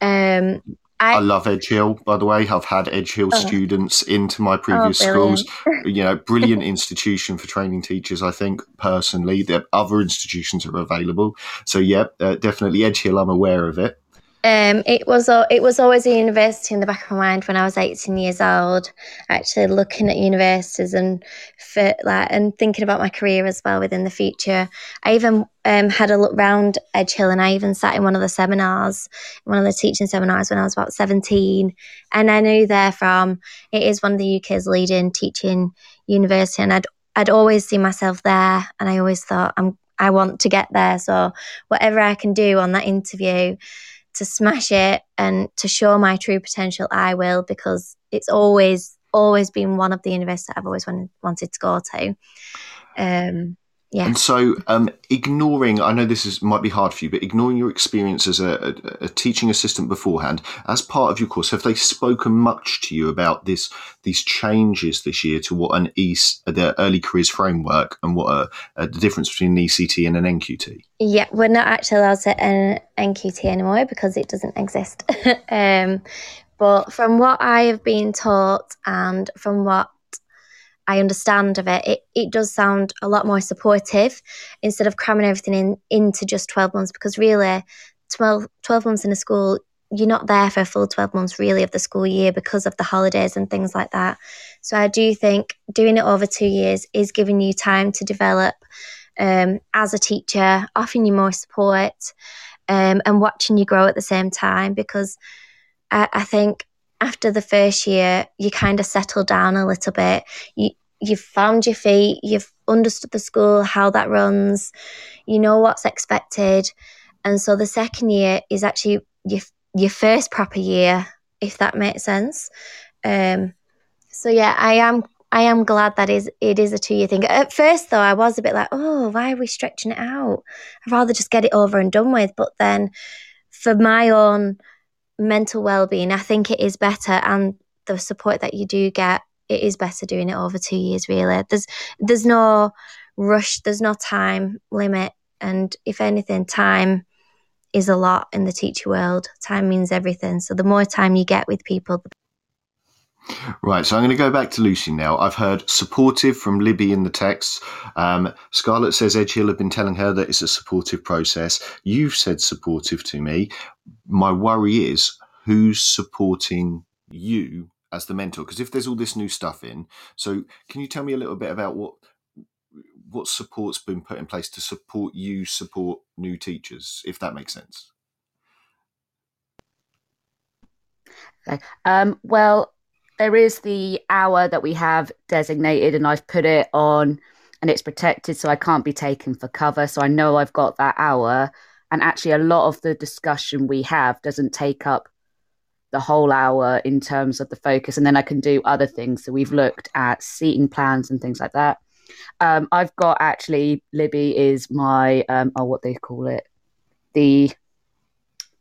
Um, I, I, love Edge Hill, by the way. I've had Edge Hill oh. students into my previous oh, schools. You know, brilliant institution for training teachers, I think, personally. There other institutions are available. So, yeah, uh, definitely Edge Hill, I'm aware of it. Um, it was it was always a university in the back of my mind when I was 18 years old. Actually, looking at universities and for, like and thinking about my career as well within the future. I even um, had a look round Edge Hill, and I even sat in one of the seminars, one of the teaching seminars when I was about 17, and I knew there from it is one of the UK's leading teaching university, and I'd I'd always see myself there, and I always thought I'm I want to get there. So whatever I can do on that interview to smash it and to show my true potential, I will because it's always always been one of the universities I've always wanted, wanted to go to. Um, yeah. And so, um, ignoring, I know this is might be hard for you, but ignoring your experience as a, a, a, teaching assistant beforehand, as part of your course, have they spoken much to you about this these changes this year to what an EAST, the early careers framework, and what a, a, the difference between an ECT and an NQT? Yeah, we're not actually allowed to an NQT anymore because it doesn't exist. um, but from what I have been taught and from what I understand of it, it, it does sound a lot more supportive instead of cramming everything in into just 12 months because really 12, 12 months in a school, you're not there for a full 12 months really of the school year because of the holidays and things like that. So I do think doing it over two years is giving you time to develop um, as a teacher, offering you more support um, and watching you grow at the same time because I, I think after the first year, you kind of settle down a little bit. You you've found your feet, you've understood the school, how that runs, you know what's expected, and so the second year is actually your your first proper year, if that makes sense. Um, so yeah, I am I am glad that is it is a two year thing. At first though, I was a bit like, oh, why are we stretching it out? I'd rather just get it over and done with. But then, for my own mental well-being i think it is better and the support that you do get it is better doing it over two years really there's there's no rush there's no time limit and if anything time is a lot in the teacher world time means everything so the more time you get with people Right, so I'm going to go back to Lucy now. I've heard supportive from Libby in the text. Um, Scarlett says Edge Hill have been telling her that it's a supportive process. You've said supportive to me. My worry is who's supporting you as the mentor? Because if there's all this new stuff in, so can you tell me a little bit about what what support's been put in place to support you support new teachers, if that makes sense? Okay. Um, well, there is the hour that we have designated, and I've put it on, and it's protected, so I can't be taken for cover. So I know I've got that hour. And actually, a lot of the discussion we have doesn't take up the whole hour in terms of the focus, and then I can do other things. So we've looked at seating plans and things like that. Um, I've got actually Libby is my um, oh what they call it the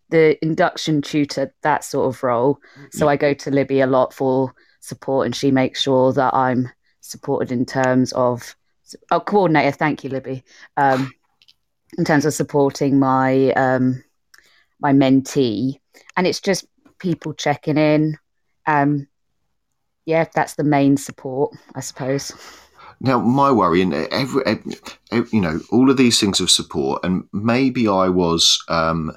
the induction tutor that sort of role. So I go to Libby a lot for support, and she makes sure that I'm supported in terms of oh coordinator. Thank you, Libby. Um, in terms of supporting my um, my mentee, and it's just people checking in. Um, yeah, that's the main support, I suppose. Now, my worry, and every, every, you know, all of these things of support, and maybe I was, um,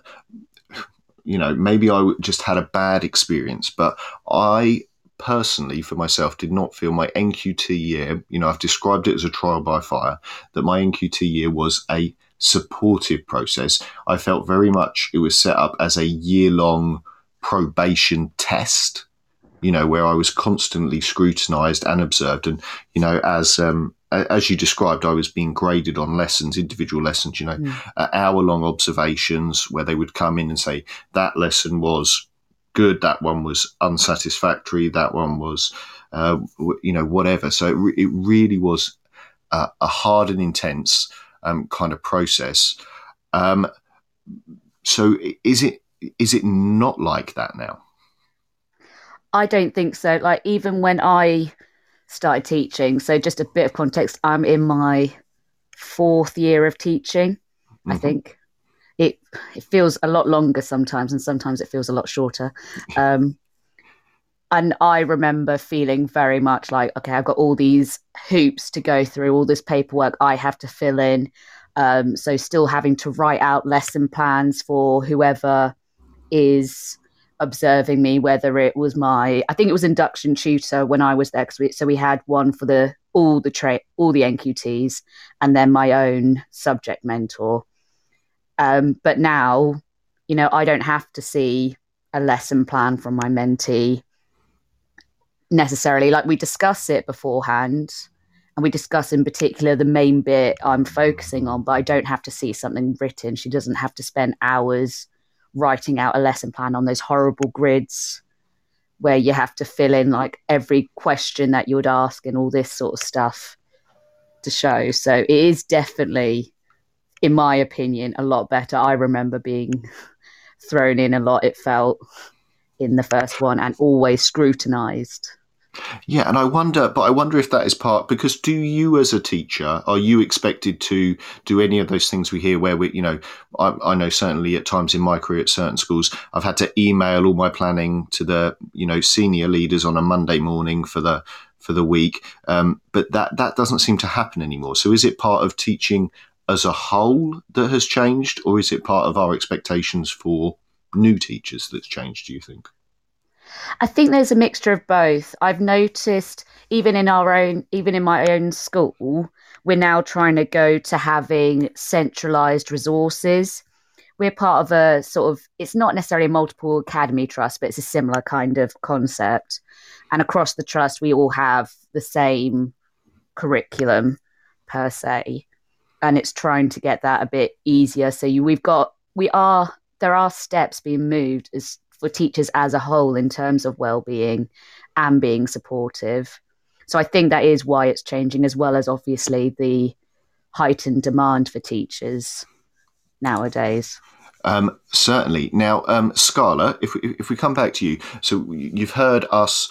you know, maybe I just had a bad experience, but I personally, for myself, did not feel my NQT year, you know, I've described it as a trial by fire, that my NQT year was a supportive process. I felt very much it was set up as a year long probation test you know, where I was constantly scrutinized and observed. And, you know, as, um, as you described, I was being graded on lessons, individual lessons, you know, mm. uh, hour long observations where they would come in and say, that lesson was good, that one was unsatisfactory, that one was, uh, you know, whatever. So it, re- it really was a, a, hard and intense um, kind of process. Um, so is it is it not like that now? I don't think so. Like even when I started teaching, so just a bit of context, I'm in my fourth year of teaching. Mm-hmm. I think it it feels a lot longer sometimes, and sometimes it feels a lot shorter. Um, and I remember feeling very much like, okay, I've got all these hoops to go through, all this paperwork I have to fill in. Um, so still having to write out lesson plans for whoever is observing me, whether it was my, I think it was induction tutor when I was there. We, so we had one for the all the tra- all the NQTs, and then my own subject mentor. Um, but now, you know, I don't have to see a lesson plan from my mentee necessarily. Like we discuss it beforehand, and we discuss in particular the main bit I'm focusing on, but I don't have to see something written. She doesn't have to spend hours writing out a lesson plan on those horrible grids where you have to fill in like every question that you would ask and all this sort of stuff to show. So it is definitely, in my opinion, a lot better. I remember being thrown in a lot, it felt in the first one and always scrutinized. Yeah, and I wonder, but I wonder if that is part because do you, as a teacher, are you expected to do any of those things we hear where we, you know, I, I, know certainly at times in my career at certain schools, I've had to email all my planning to the, you know, senior leaders on a Monday morning for the for the week, um, but that that doesn't seem to happen anymore. So is it part of teaching as a whole that has changed, or is it part of our expectations for new teachers that's changed? Do you think? I think there's a mixture of both. I've noticed even in our own, even in my own school, we're now trying to go to having centralized resources. We're part of a sort of, it's not necessarily a multiple academy trust, but it's a similar kind of concept. And across the trust, we all have the same curriculum per se. And it's trying to get that a bit easier. So you, we've got, we are, there are steps being moved as for teachers as a whole in terms of well-being and being supportive. So I think that is why it's changing, as well as obviously the heightened demand for teachers nowadays. Um, certainly. Now, um, if we, if we come back to you, so you've heard us,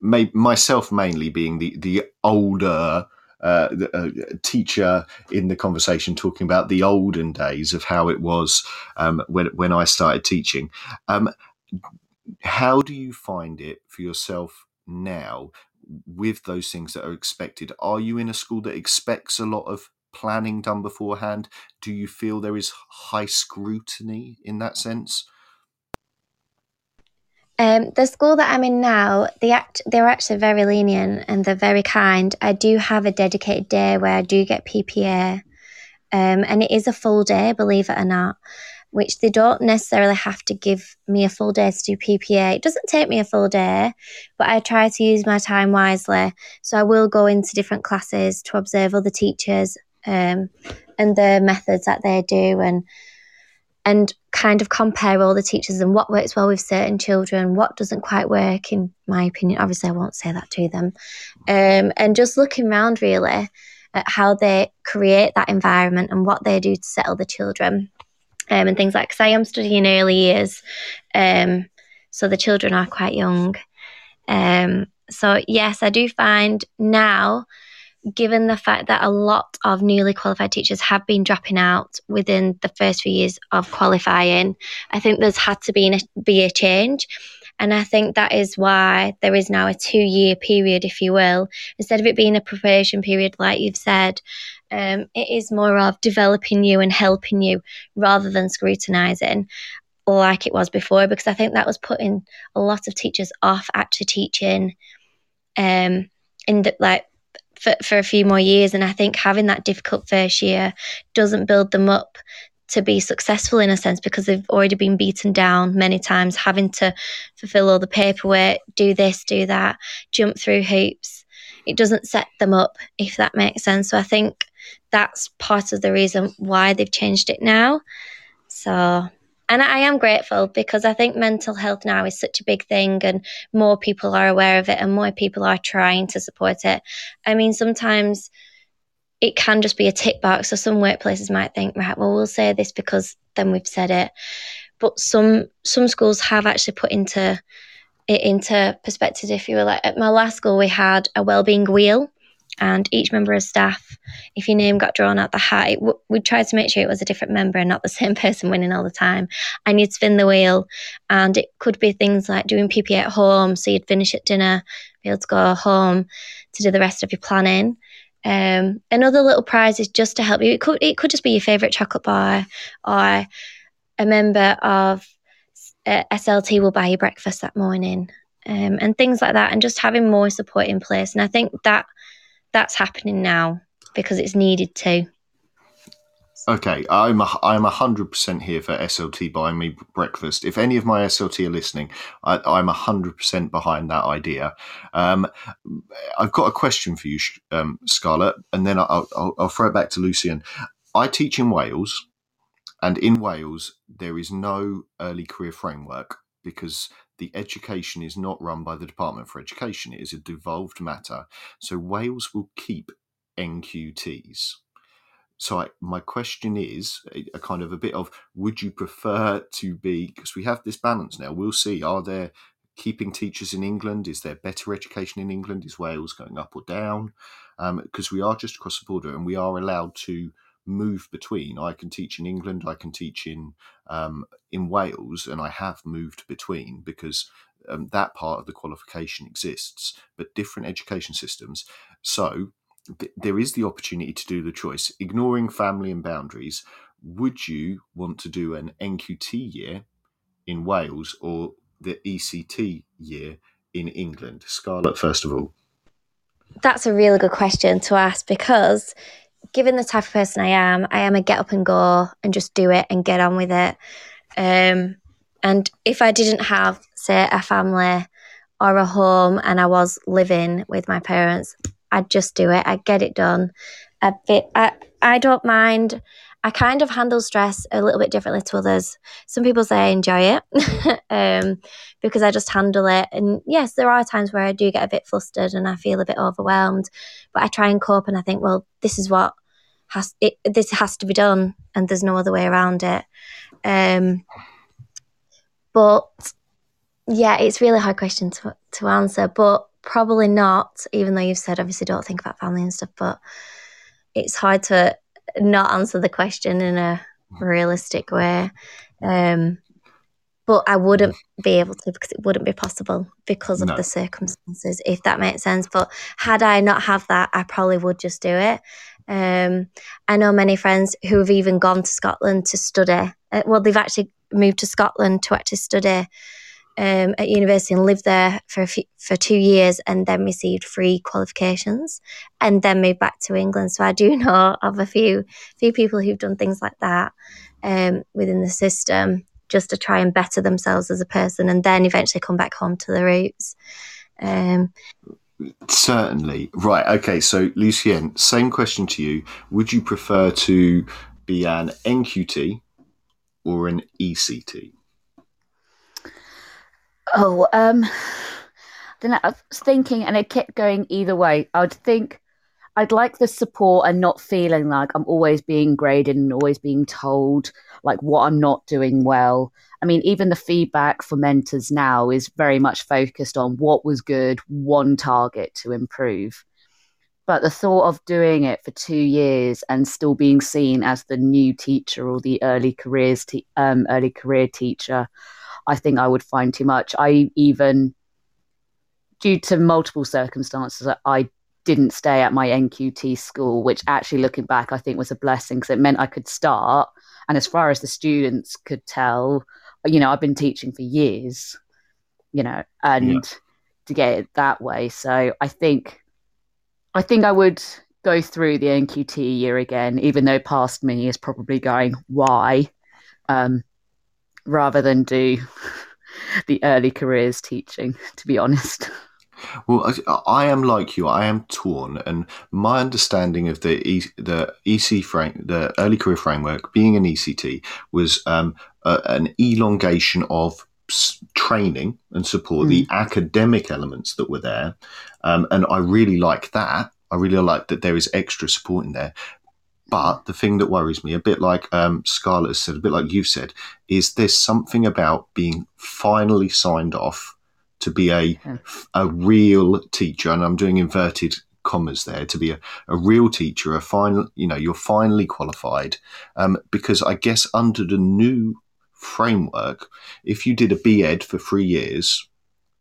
myself mainly being the the older uh, uh, teacher in the conversation talking about the olden days of how it was um, when when I started teaching. Um, how do you find it for yourself now with those things that are expected? Are you in a school that expects a lot of planning done beforehand? Do you feel there is high scrutiny in that sense? Um, the school that I'm in now, they act they're actually very lenient and they're very kind. I do have a dedicated day where I do get PPA, um, and it is a full day, believe it or not. Which they don't necessarily have to give me a full day to do PPA. It doesn't take me a full day, but I try to use my time wisely. So I will go into different classes to observe other teachers um, and the methods that they do and and kind of compare all the teachers and what works well with certain children, what doesn't quite work, in my opinion. Obviously, I won't say that to them. Um, and just looking around really at how they create that environment and what they do to settle the children. Um, and things like, because I am studying early years, um, so the children are quite young. Um, so, yes, I do find now given the fact that a lot of newly qualified teachers have been dropping out within the first few years of qualifying, I think there's had to be, a, be a change. And I think that is why there is now a two year period, if you will. Instead of it being a preparation period, like you've said, um, it is more of developing you and helping you rather than scrutinising like it was before, because I think that was putting a lot of teachers off actually teaching um, in the, like for, for a few more years. And I think having that difficult first year doesn't build them up to be successful in a sense because they've already been beaten down many times, having to fulfill all the paperwork, do this, do that, jump through hoops. It doesn't set them up, if that makes sense. So I think that's part of the reason why they've changed it now. So and I am grateful because I think mental health now is such a big thing and more people are aware of it and more people are trying to support it. I mean, sometimes it can just be a tick box. So some workplaces might think, right, well, we'll say this because then we've said it. But some some schools have actually put into it into perspective. If you were like at my last school, we had a wellbeing wheel, and each member of staff, if your name got drawn out the hat, w- we'd try to make sure it was a different member and not the same person winning all the time. And you'd spin the wheel, and it could be things like doing PPA at home, so you'd finish at dinner, be able to go home to do the rest of your planning. Um, another little prize is just to help you. It could it could just be your favorite chocolate bar, or a member of uh, SLT will buy you breakfast that morning, um, and things like that. And just having more support in place. And I think that that's happening now because it's needed to. Okay, I'm a, I'm hundred percent here for SLT buying me breakfast. If any of my SLT are listening, I, am hundred percent behind that idea. Um, I've got a question for you, um, Scarlett, and then I'll, I'll, I'll throw it back to Lucian. I teach in Wales, and in Wales there is no early career framework because the education is not run by the Department for Education. It is a devolved matter. So Wales will keep NQTs. So I, my question is a, kind of a bit of would you prefer to be because we have this balance now. We'll see. Are there keeping teachers in England? Is there better education in England? Is Wales going up or down? Because um, we are just across the border and we are allowed to move between. I can teach in England, I can teach in um, in Wales, and I have moved between because um, that part of the qualification exists, but different education systems. So th- there is the opportunity to do the choice, ignoring family and boundaries. Would you want to do an NQT year in Wales or the ECT year in England? Scarlett, first of all. That's a really good question to ask because given the type of person I am, I am a get up and go and just do it and get on with it. Um, and if I didn't have, say, a family or a home and I was living with my parents, I'd just do it. I'd get it done. A bit. I, I don't mind. I kind of handle stress a little bit differently to others. Some people say I enjoy it um, because I just handle it. And yes, there are times where I do get a bit flustered and I feel a bit overwhelmed, but I try and cope and I think, well, this is what has it, this has to be done, and there's no other way around it. Um, but yeah, it's really hard question to to answer, but probably not. Even though you've said obviously don't think about family and stuff, but it's hard to not answer the question in a realistic way. Um, but I wouldn't be able to because it wouldn't be possible because of no. the circumstances, if that makes sense. But had I not have that, I probably would just do it. Um, I know many friends who have even gone to Scotland to study. Uh, well, they've actually moved to Scotland to actually study um, at university and lived there for few, for two years, and then received free qualifications, and then moved back to England. So I do know of a few few people who've done things like that um, within the system just to try and better themselves as a person, and then eventually come back home to the roots. Um, Certainly. Right. Okay. So, Lucien, same question to you. Would you prefer to be an NQT or an ECT? Oh, um, then I was thinking, and it kept going either way. I would think I'd like the support and not feeling like I'm always being graded and always being told like what I'm not doing well. I mean, even the feedback for mentors now is very much focused on what was good, one target to improve. But the thought of doing it for two years and still being seen as the new teacher or the early careers te- um, early career teacher, I think I would find too much. I even, due to multiple circumstances, I didn't stay at my NQT school, which actually looking back, I think was a blessing because it meant I could start. And as far as the students could tell, you know, I've been teaching for years, you know, and yeah. to get it that way. So I think, I think I would go through the NQT year again, even though past me is probably going, why? Um, rather than do the early careers teaching, to be honest. Well, I, I, am like you. I am torn, and my understanding of the e, the EC frame, the early career framework, being an ECT, was um, a, an elongation of training and support mm. the academic elements that were there, um, and I really like that. I really like that there is extra support in there. But the thing that worries me, a bit like um, Scarlett said, a bit like you've said, is there's something about being finally signed off to be a a real teacher, and I'm doing inverted commas there to be a, a real teacher, a final, you know, you're finally qualified. Um, because I guess under the new framework, if you did a BEd for three years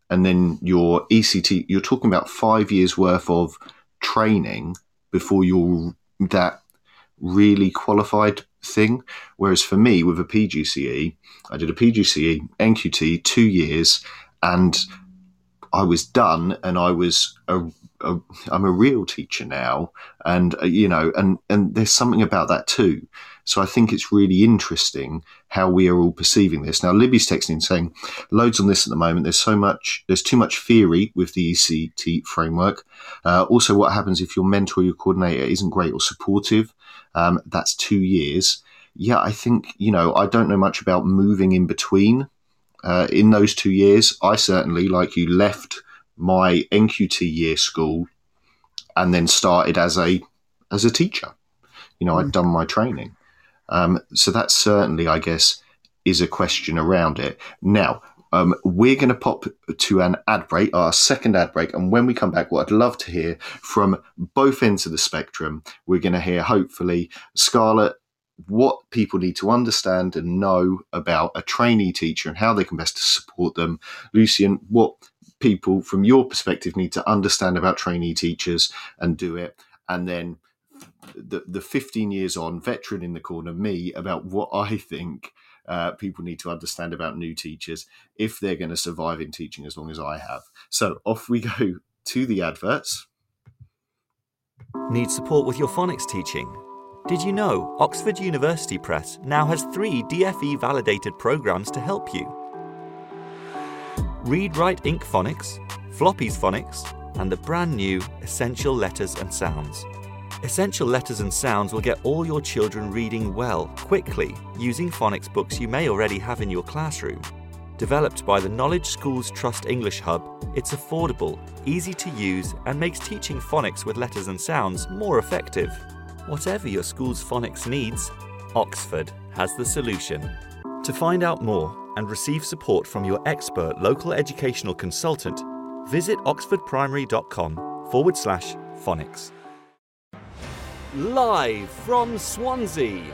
and then your ECT, you're talking about five years worth of training before you're that really qualified thing. Whereas for me, with a PGCE, I did a PGCE, NQT, two years, and I was done, and I was a, a I'm a real teacher now, and uh, you know, and and there's something about that too. So I think it's really interesting how we are all perceiving this. Now, Libby's texting saying, loads on this at the moment. There's so much, there's too much theory with the ECT framework. Uh, also, what happens if your mentor, your coordinator isn't great or supportive? Um, that's two years. Yeah, I think, you know, I don't know much about moving in between uh, in those two years, I certainly, like you, left my NQT year school and then started as a as a teacher. You know, mm. I'd hmm. done my training, um, so that certainly, I guess, is a question around it. Now, um, we're going to pop to an ad break, our second ad break. And when we come back, what I'd love to hear from both ends of the spectrum, we're going to hear hopefully Scarlett what people need to understand and know about a trainee teacher and how they can best support them. Lucian, what people from your perspective need to understand about trainee teachers and do it. And then the, the 15 years on, veteran in the corner, me, about what I think uh, people need to understand about new teachers if they're going to survive in teaching as long as I have. So off we go to the adverts. Need support with your phonics teaching? Did you know Oxford University Press now has three DFE validated programs to help you? Read Write Inc Phonics, Floppy's Phonics, and the brand new Essential Letters and Sounds. Essential Letters and Sounds will get all your children reading well, quickly, using phonics books you may already have in your classroom. Developed by the Knowledge Schools Trust English Hub, it's affordable, easy to use, and makes teaching phonics with letters and sounds more effective. Whatever your school's phonics needs, Oxford has the solution. To find out more and receive support from your expert local educational consultant, visit oxfordprimary.com forward slash phonics. Live from Swansea,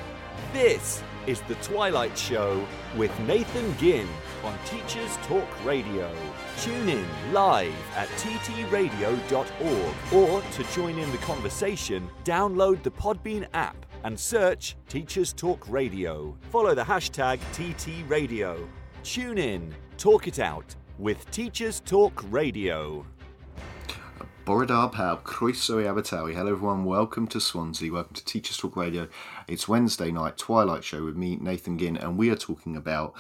this is The Twilight Show with Nathan Ginn on Teachers Talk Radio. Tune in live at ttradio.org or to join in the conversation, download the Podbean app and search Teachers Talk Radio. Follow the hashtag TTRadio. Tune in, talk it out with Teachers Talk Radio. Bore da pawb, croeso. Hello everyone, welcome to Swansea, welcome to Teachers Talk Radio. It's Wednesday night, Twilight Show with me, Nathan Ginn, and we are talking about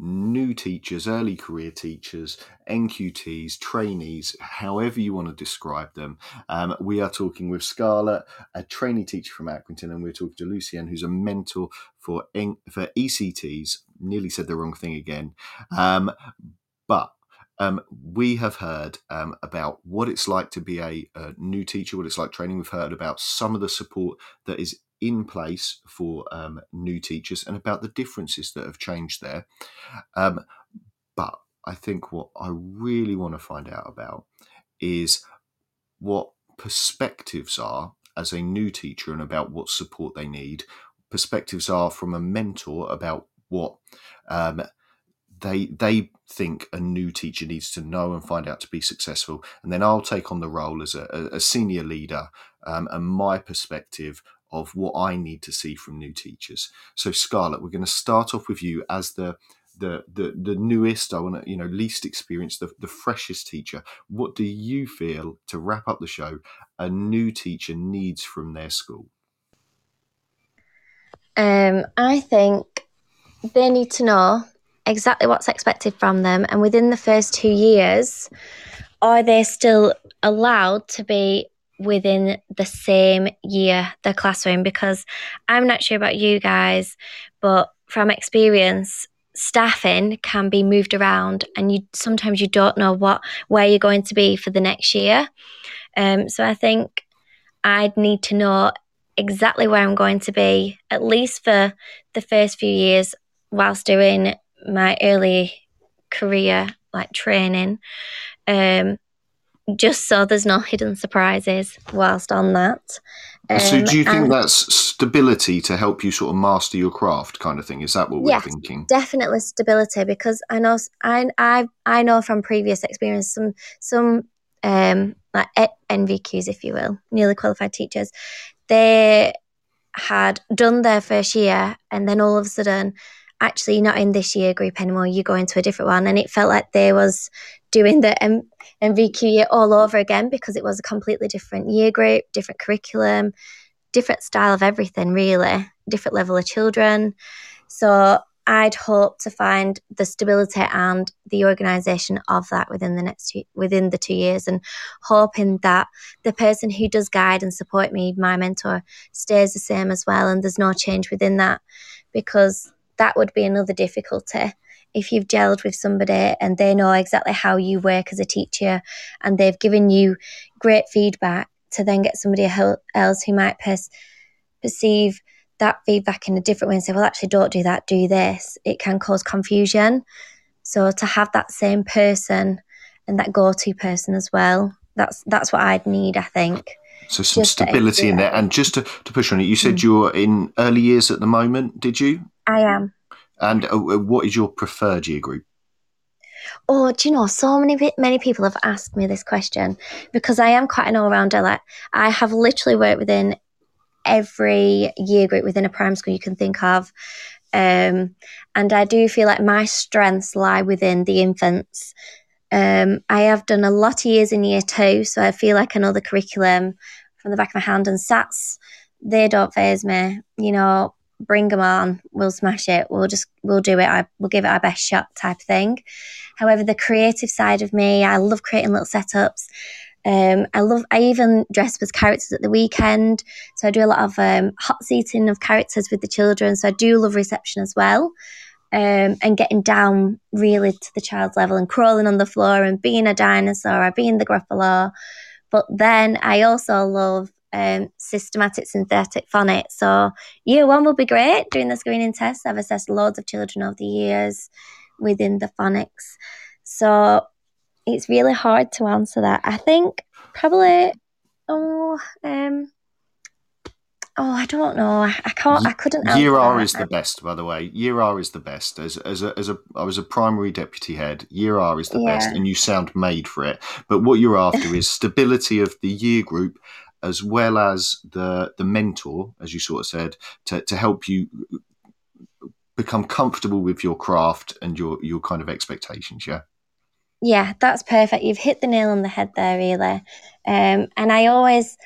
new teachers, early career teachers, NQTs, trainees, however you want to describe them. Um, we are talking with Scarlett, a trainee teacher from Accrington, and we're talking to Lucienne, who's a mentor for for ECTs. Nearly said the wrong thing again, um, but um, we have heard um, about what it's like to be a, a, new teacher, what it's like training. We've heard about some of the support that is in place for um, new teachers and about the differences that have changed there. Um, but I think what I really want to find out about is what perspectives are as a new teacher and about what support they need. Perspectives are from a mentor about what um, they they think a new teacher needs to know and find out to be successful and then i'll take on the role as a, a senior leader um, and my perspective of what i need to see from new teachers so scarlett we're going to start off with you as the the the, the newest i want to you know least experienced the, the freshest teacher what do you feel to wrap up the show a new teacher needs from their school um, i think they need to know exactly what's expected from them. And within the first two years, are they still allowed to be within the same year, the classroom? Because I'm not sure about you guys, but from experience, staffing can be moved around and you sometimes you don't know what where you're going to be for the next year. Um, so I think I'd need to know exactly where I'm going to be, at least for the first few years whilst doing my early career like training um just so there's no hidden surprises whilst on that. Um, so do you think that's stability to help you sort of master your craft kind of thing? Is that what we're yes, thinking? definitely stability because i know i i i know from previous experience some some um like nvqs if you will newly qualified teachers they had done their first year and then all of a sudden actually not in this year group anymore you go into a different one. And it felt like there was doing the M- mvq year all over again because it was a completely different year group different curriculum different style of everything really different level of children. So i'd hope to find the stability and the organization of that within the next two, within the two years and hoping that the person who does guide and support me my mentor stays the same as well and there's no change within that because that would be another difficulty if you've gelled with somebody and they know exactly how you work as a teacher and they've given you great feedback to then get somebody else who might pers- perceive that feedback in a different way and say, well, actually, don't do that, do this, it can cause confusion. So to have that same person and that go to person as well, that's that's what I'd need, I think. So some just stability in there. And just to, to push on it, you said mm. you're in early years at the moment, did you? I am. And uh, uh, what is your preferred year group? Oh, do you know, so many many people have asked me this question because I am quite an all rounder. Like, I have literally worked within every year group within a primary school you can think of. Um, and I do feel like my strengths lie within the infants. Um, I have done a lot of years in year two, so I feel like I know the curriculum from the back of my hand, and SATs, they don't faze me. You know, bring them on we'll smash it we'll just we'll do it I, we'll give it our best shot type thing however the creative side of me i love creating little setups um, I love. I even dress as characters at the weekend, so I do a lot of um, hot seating of characters with the children. So I do love reception as well, um, and getting down really to the child's level and crawling on the floor and being a dinosaur or being the Gruffalo. But then I also love um, systematic synthetic phonics. So year one will be great doing the screening test. I've assessed loads of children over the years within the phonics. So it's really hard to answer that. I think probably oh um Oh, I don't know. I, I can't. I couldn't. Year R is the best, by the way. Year R is the best. As as a, as a I was a primary deputy head. Year R is the yeah. best, and you sound made for it. But what you're after is stability of the year group as well as the the mentor, as you sort of said, to, to help you become comfortable with your craft and your your kind of expectations. Yeah. Yeah, that's perfect. You've hit the nail on the head there, really. Um, and I always,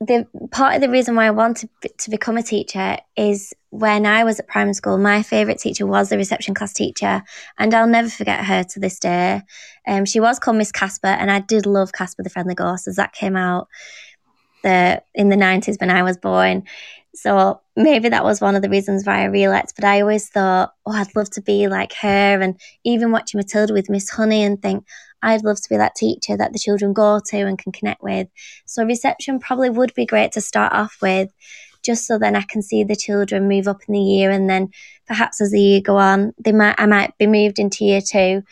the part of the reason why I wanted to become a teacher is when I was at primary school, my favourite teacher was the reception class teacher, and I'll never forget her to this day. Um, she was called Miss Casper, and I did love Casper the Friendly Ghost as that came out the in the nineties when I was born. So maybe that was one of the reasons why I realised. But I always thought, oh, I'd love to be like her, and even watching Matilda with Miss Honey, and think I'd love to be that teacher that the children go to and can connect with. So reception probably would be great to start off with, just so then I can see the children move up in the year, and then perhaps as the year go on, they might I might be moved into year two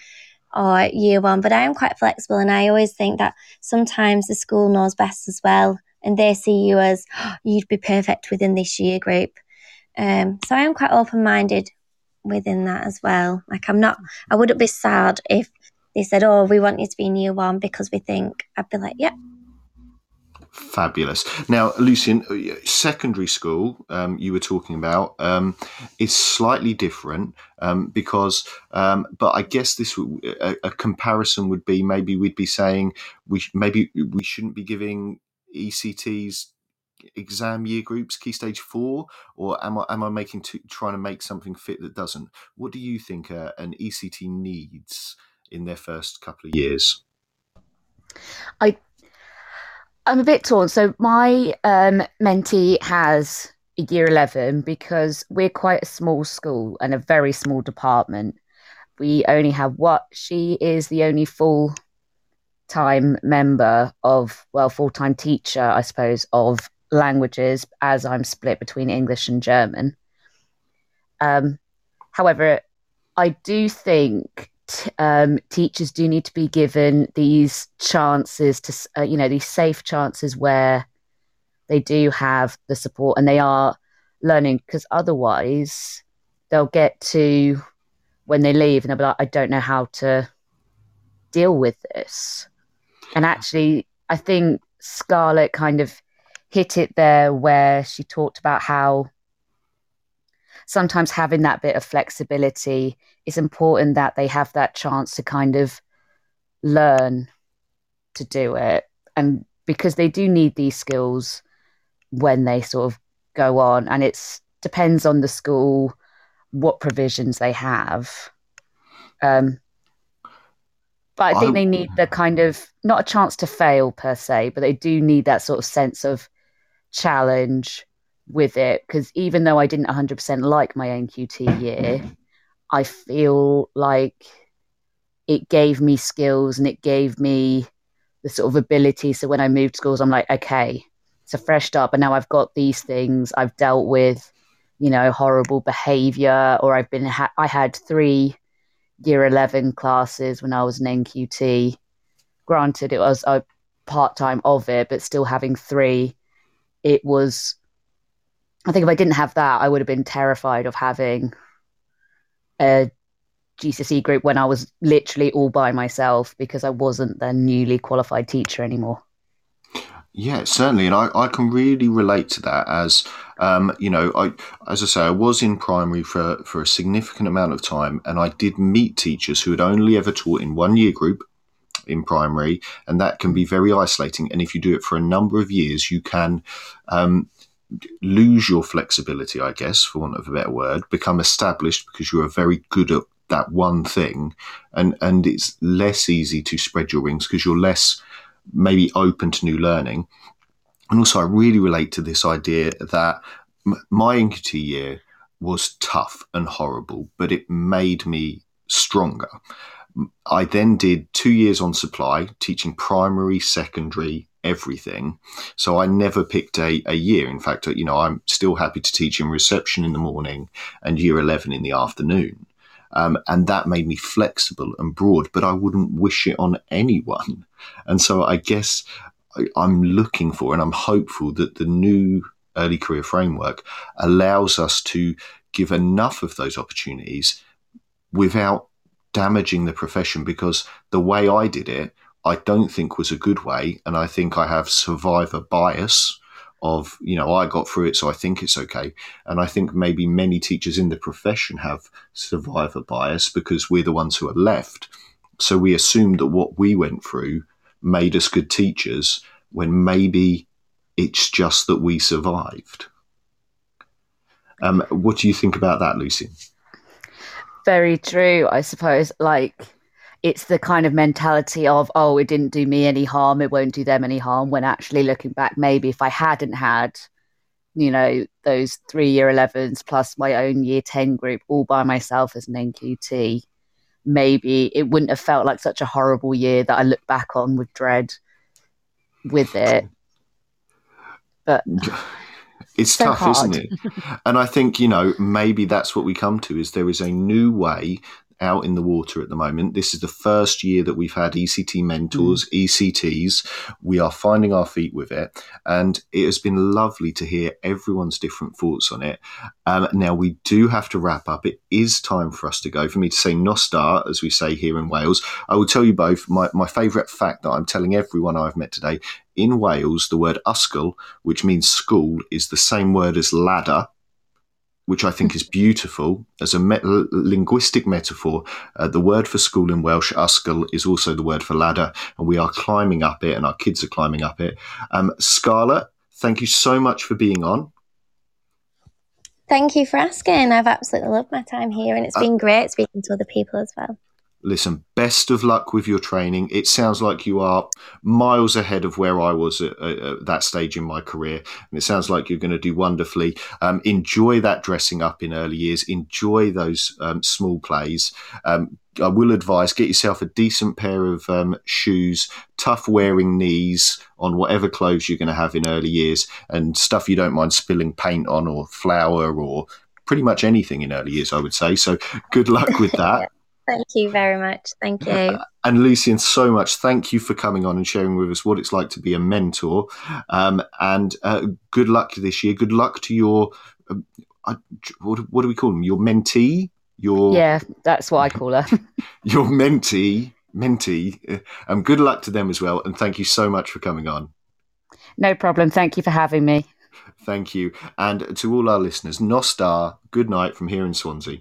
or year one. But I am quite flexible, and I always think that sometimes the school knows best as well, and they see you as oh, you'd be perfect within this year group. Um, so I am quite open minded within that as well. Like I'm not, I wouldn't be sad if they said, "Oh, we want you to be in year one because we think," I'd be like, "Yeah." Fabulous. Now, Lucian, uh, secondary school um, you were talking about um, is slightly different um, because, um, but I guess this a, a, comparison would be maybe we'd be saying we maybe we shouldn't be giving ECTs exam year groups key stage four or am i am i making to, trying to make something fit that doesn't what do you think uh, an ect needs in their first couple of years? I I'm a bit torn. So my um, mentee has a year eleven because we're quite a small school and a very small department. We only have what she is the only full time member of well full time teacher I suppose of languages as I'm split between English and German. Um, however, I do think um, teachers do need to be given these chances to, uh, you know, these safe chances where they do have the support and they are learning because otherwise they'll get to when they leave and they'll be like, I don't know how to deal with this. And actually, I think Scarlett kind of hit it there where she talked about how sometimes having that bit of flexibility is important that they have that chance to kind of learn to do it. And because they do need these skills when they sort of go on, and it depends on the school what provisions they have. Um, but I think they need the kind of not a chance to fail per se, but they do need that sort of sense of challenge with it because even though I didn't 100% like my NQT year, I feel like it gave me skills and it gave me the sort of ability. So when I moved schools, I'm like, okay, it's a fresh start, but now I've got these things. I've dealt with, you know, horrible behavior, or I've been, ha- I had three year 11 classes when I was an NQT. Granted, it was a part time of it, but still having three, it was I think if I didn't have that, I would have been terrified of having a GCSE group when I was literally all by myself because I wasn't the newly qualified teacher anymore. Yeah, certainly, and I, I can really relate to that. As um, you know, I as I say, I was in primary for for a significant amount of time, and I did meet teachers who had only ever taught in one year group in primary, and that can be very isolating. And if you do it for a number of years, you can um, lose your flexibility, I guess, for want of a better word, become established because you are very good at that one thing, and and it's less easy to spread your wings because you're less maybe open to new learning. And also, I really relate to this idea that my NQT year was tough and horrible, but it made me stronger. I then did two years on supply, teaching primary, secondary, everything. So I never picked a, a year. In fact, uh, you know, I'm still happy to teach in reception in the morning and year 11 in the afternoon. Um, and that made me flexible and broad, but I wouldn't wish it on anyone. And so I guess I, I'm looking for and I'm hopeful that the new early career framework allows us to give enough of those opportunities without damaging the profession because the way I did it I don't think was a good way. And I think I have survivor bias of, you know, I got through it, so I think it's okay. And I think maybe many teachers in the profession have survivor bias because we're the ones who are left. So we assume that what we went through made us good teachers when maybe It's just that we survived. Um, what do you think about that, Lucy? Very true, I suppose. Like, it's the kind of mentality of, oh, it didn't do me any harm, it won't do them any harm. When actually looking back, maybe if I hadn't had, you know, those three year 11s plus my own year 10 group all by myself as an NQT, maybe it wouldn't have felt like such a horrible year that I look back on with dread with it. But it's so tough, hard. isn't it? and I think, you know, maybe that's what we come to is there is a new way out in the water at the moment. This is the first year that we've had ECT mentors, ECTs. We are finding our feet with it. And it has been lovely to hear everyone's different thoughts on it. Um, now, we do have to wrap up. It is time for us to go. For me to say Nos da, as we say here in Wales, I will tell you both my, my favourite fact that I'm telling everyone I've met today. In Wales, the word ysgol, which means school, is the same word as ladder which I think is beautiful as a me- linguistic metaphor. Uh, the word for school in Welsh, ysgol, is also the word for ladder, and we are climbing up it, and our kids are climbing up it. Um, Scarlett, thank you so much for being on. Thank you for asking. I've absolutely loved my time here, and it's been great speaking to other people as well. Listen, best of luck with your training. It sounds like you are miles ahead of where I was at, at, at that stage in my career. And it sounds like you're going to do wonderfully. Um, enjoy that dressing up in early years. Enjoy those um, small plays. Um, I will advise get yourself a decent pair of um, shoes, tough wearing knees on whatever clothes you're going to have in early years, and stuff you don't mind spilling paint on or flour or pretty much anything in early years, I would say. So good luck with that. Thank you very much. Thank you. And Lucian, so much. Thank you for coming on and sharing with us what it's like to be a mentor. Um, and uh, good luck this year. Good luck to your, um, I, what, what do we call them? Your mentee? Your yeah, that's what I call her. your mentee, mentee. Um, good luck to them as well. And thank you so much for coming on. no problem. Thank you for having me. Thank you. And to all our listeners, Nos da, good night from here in Swansea.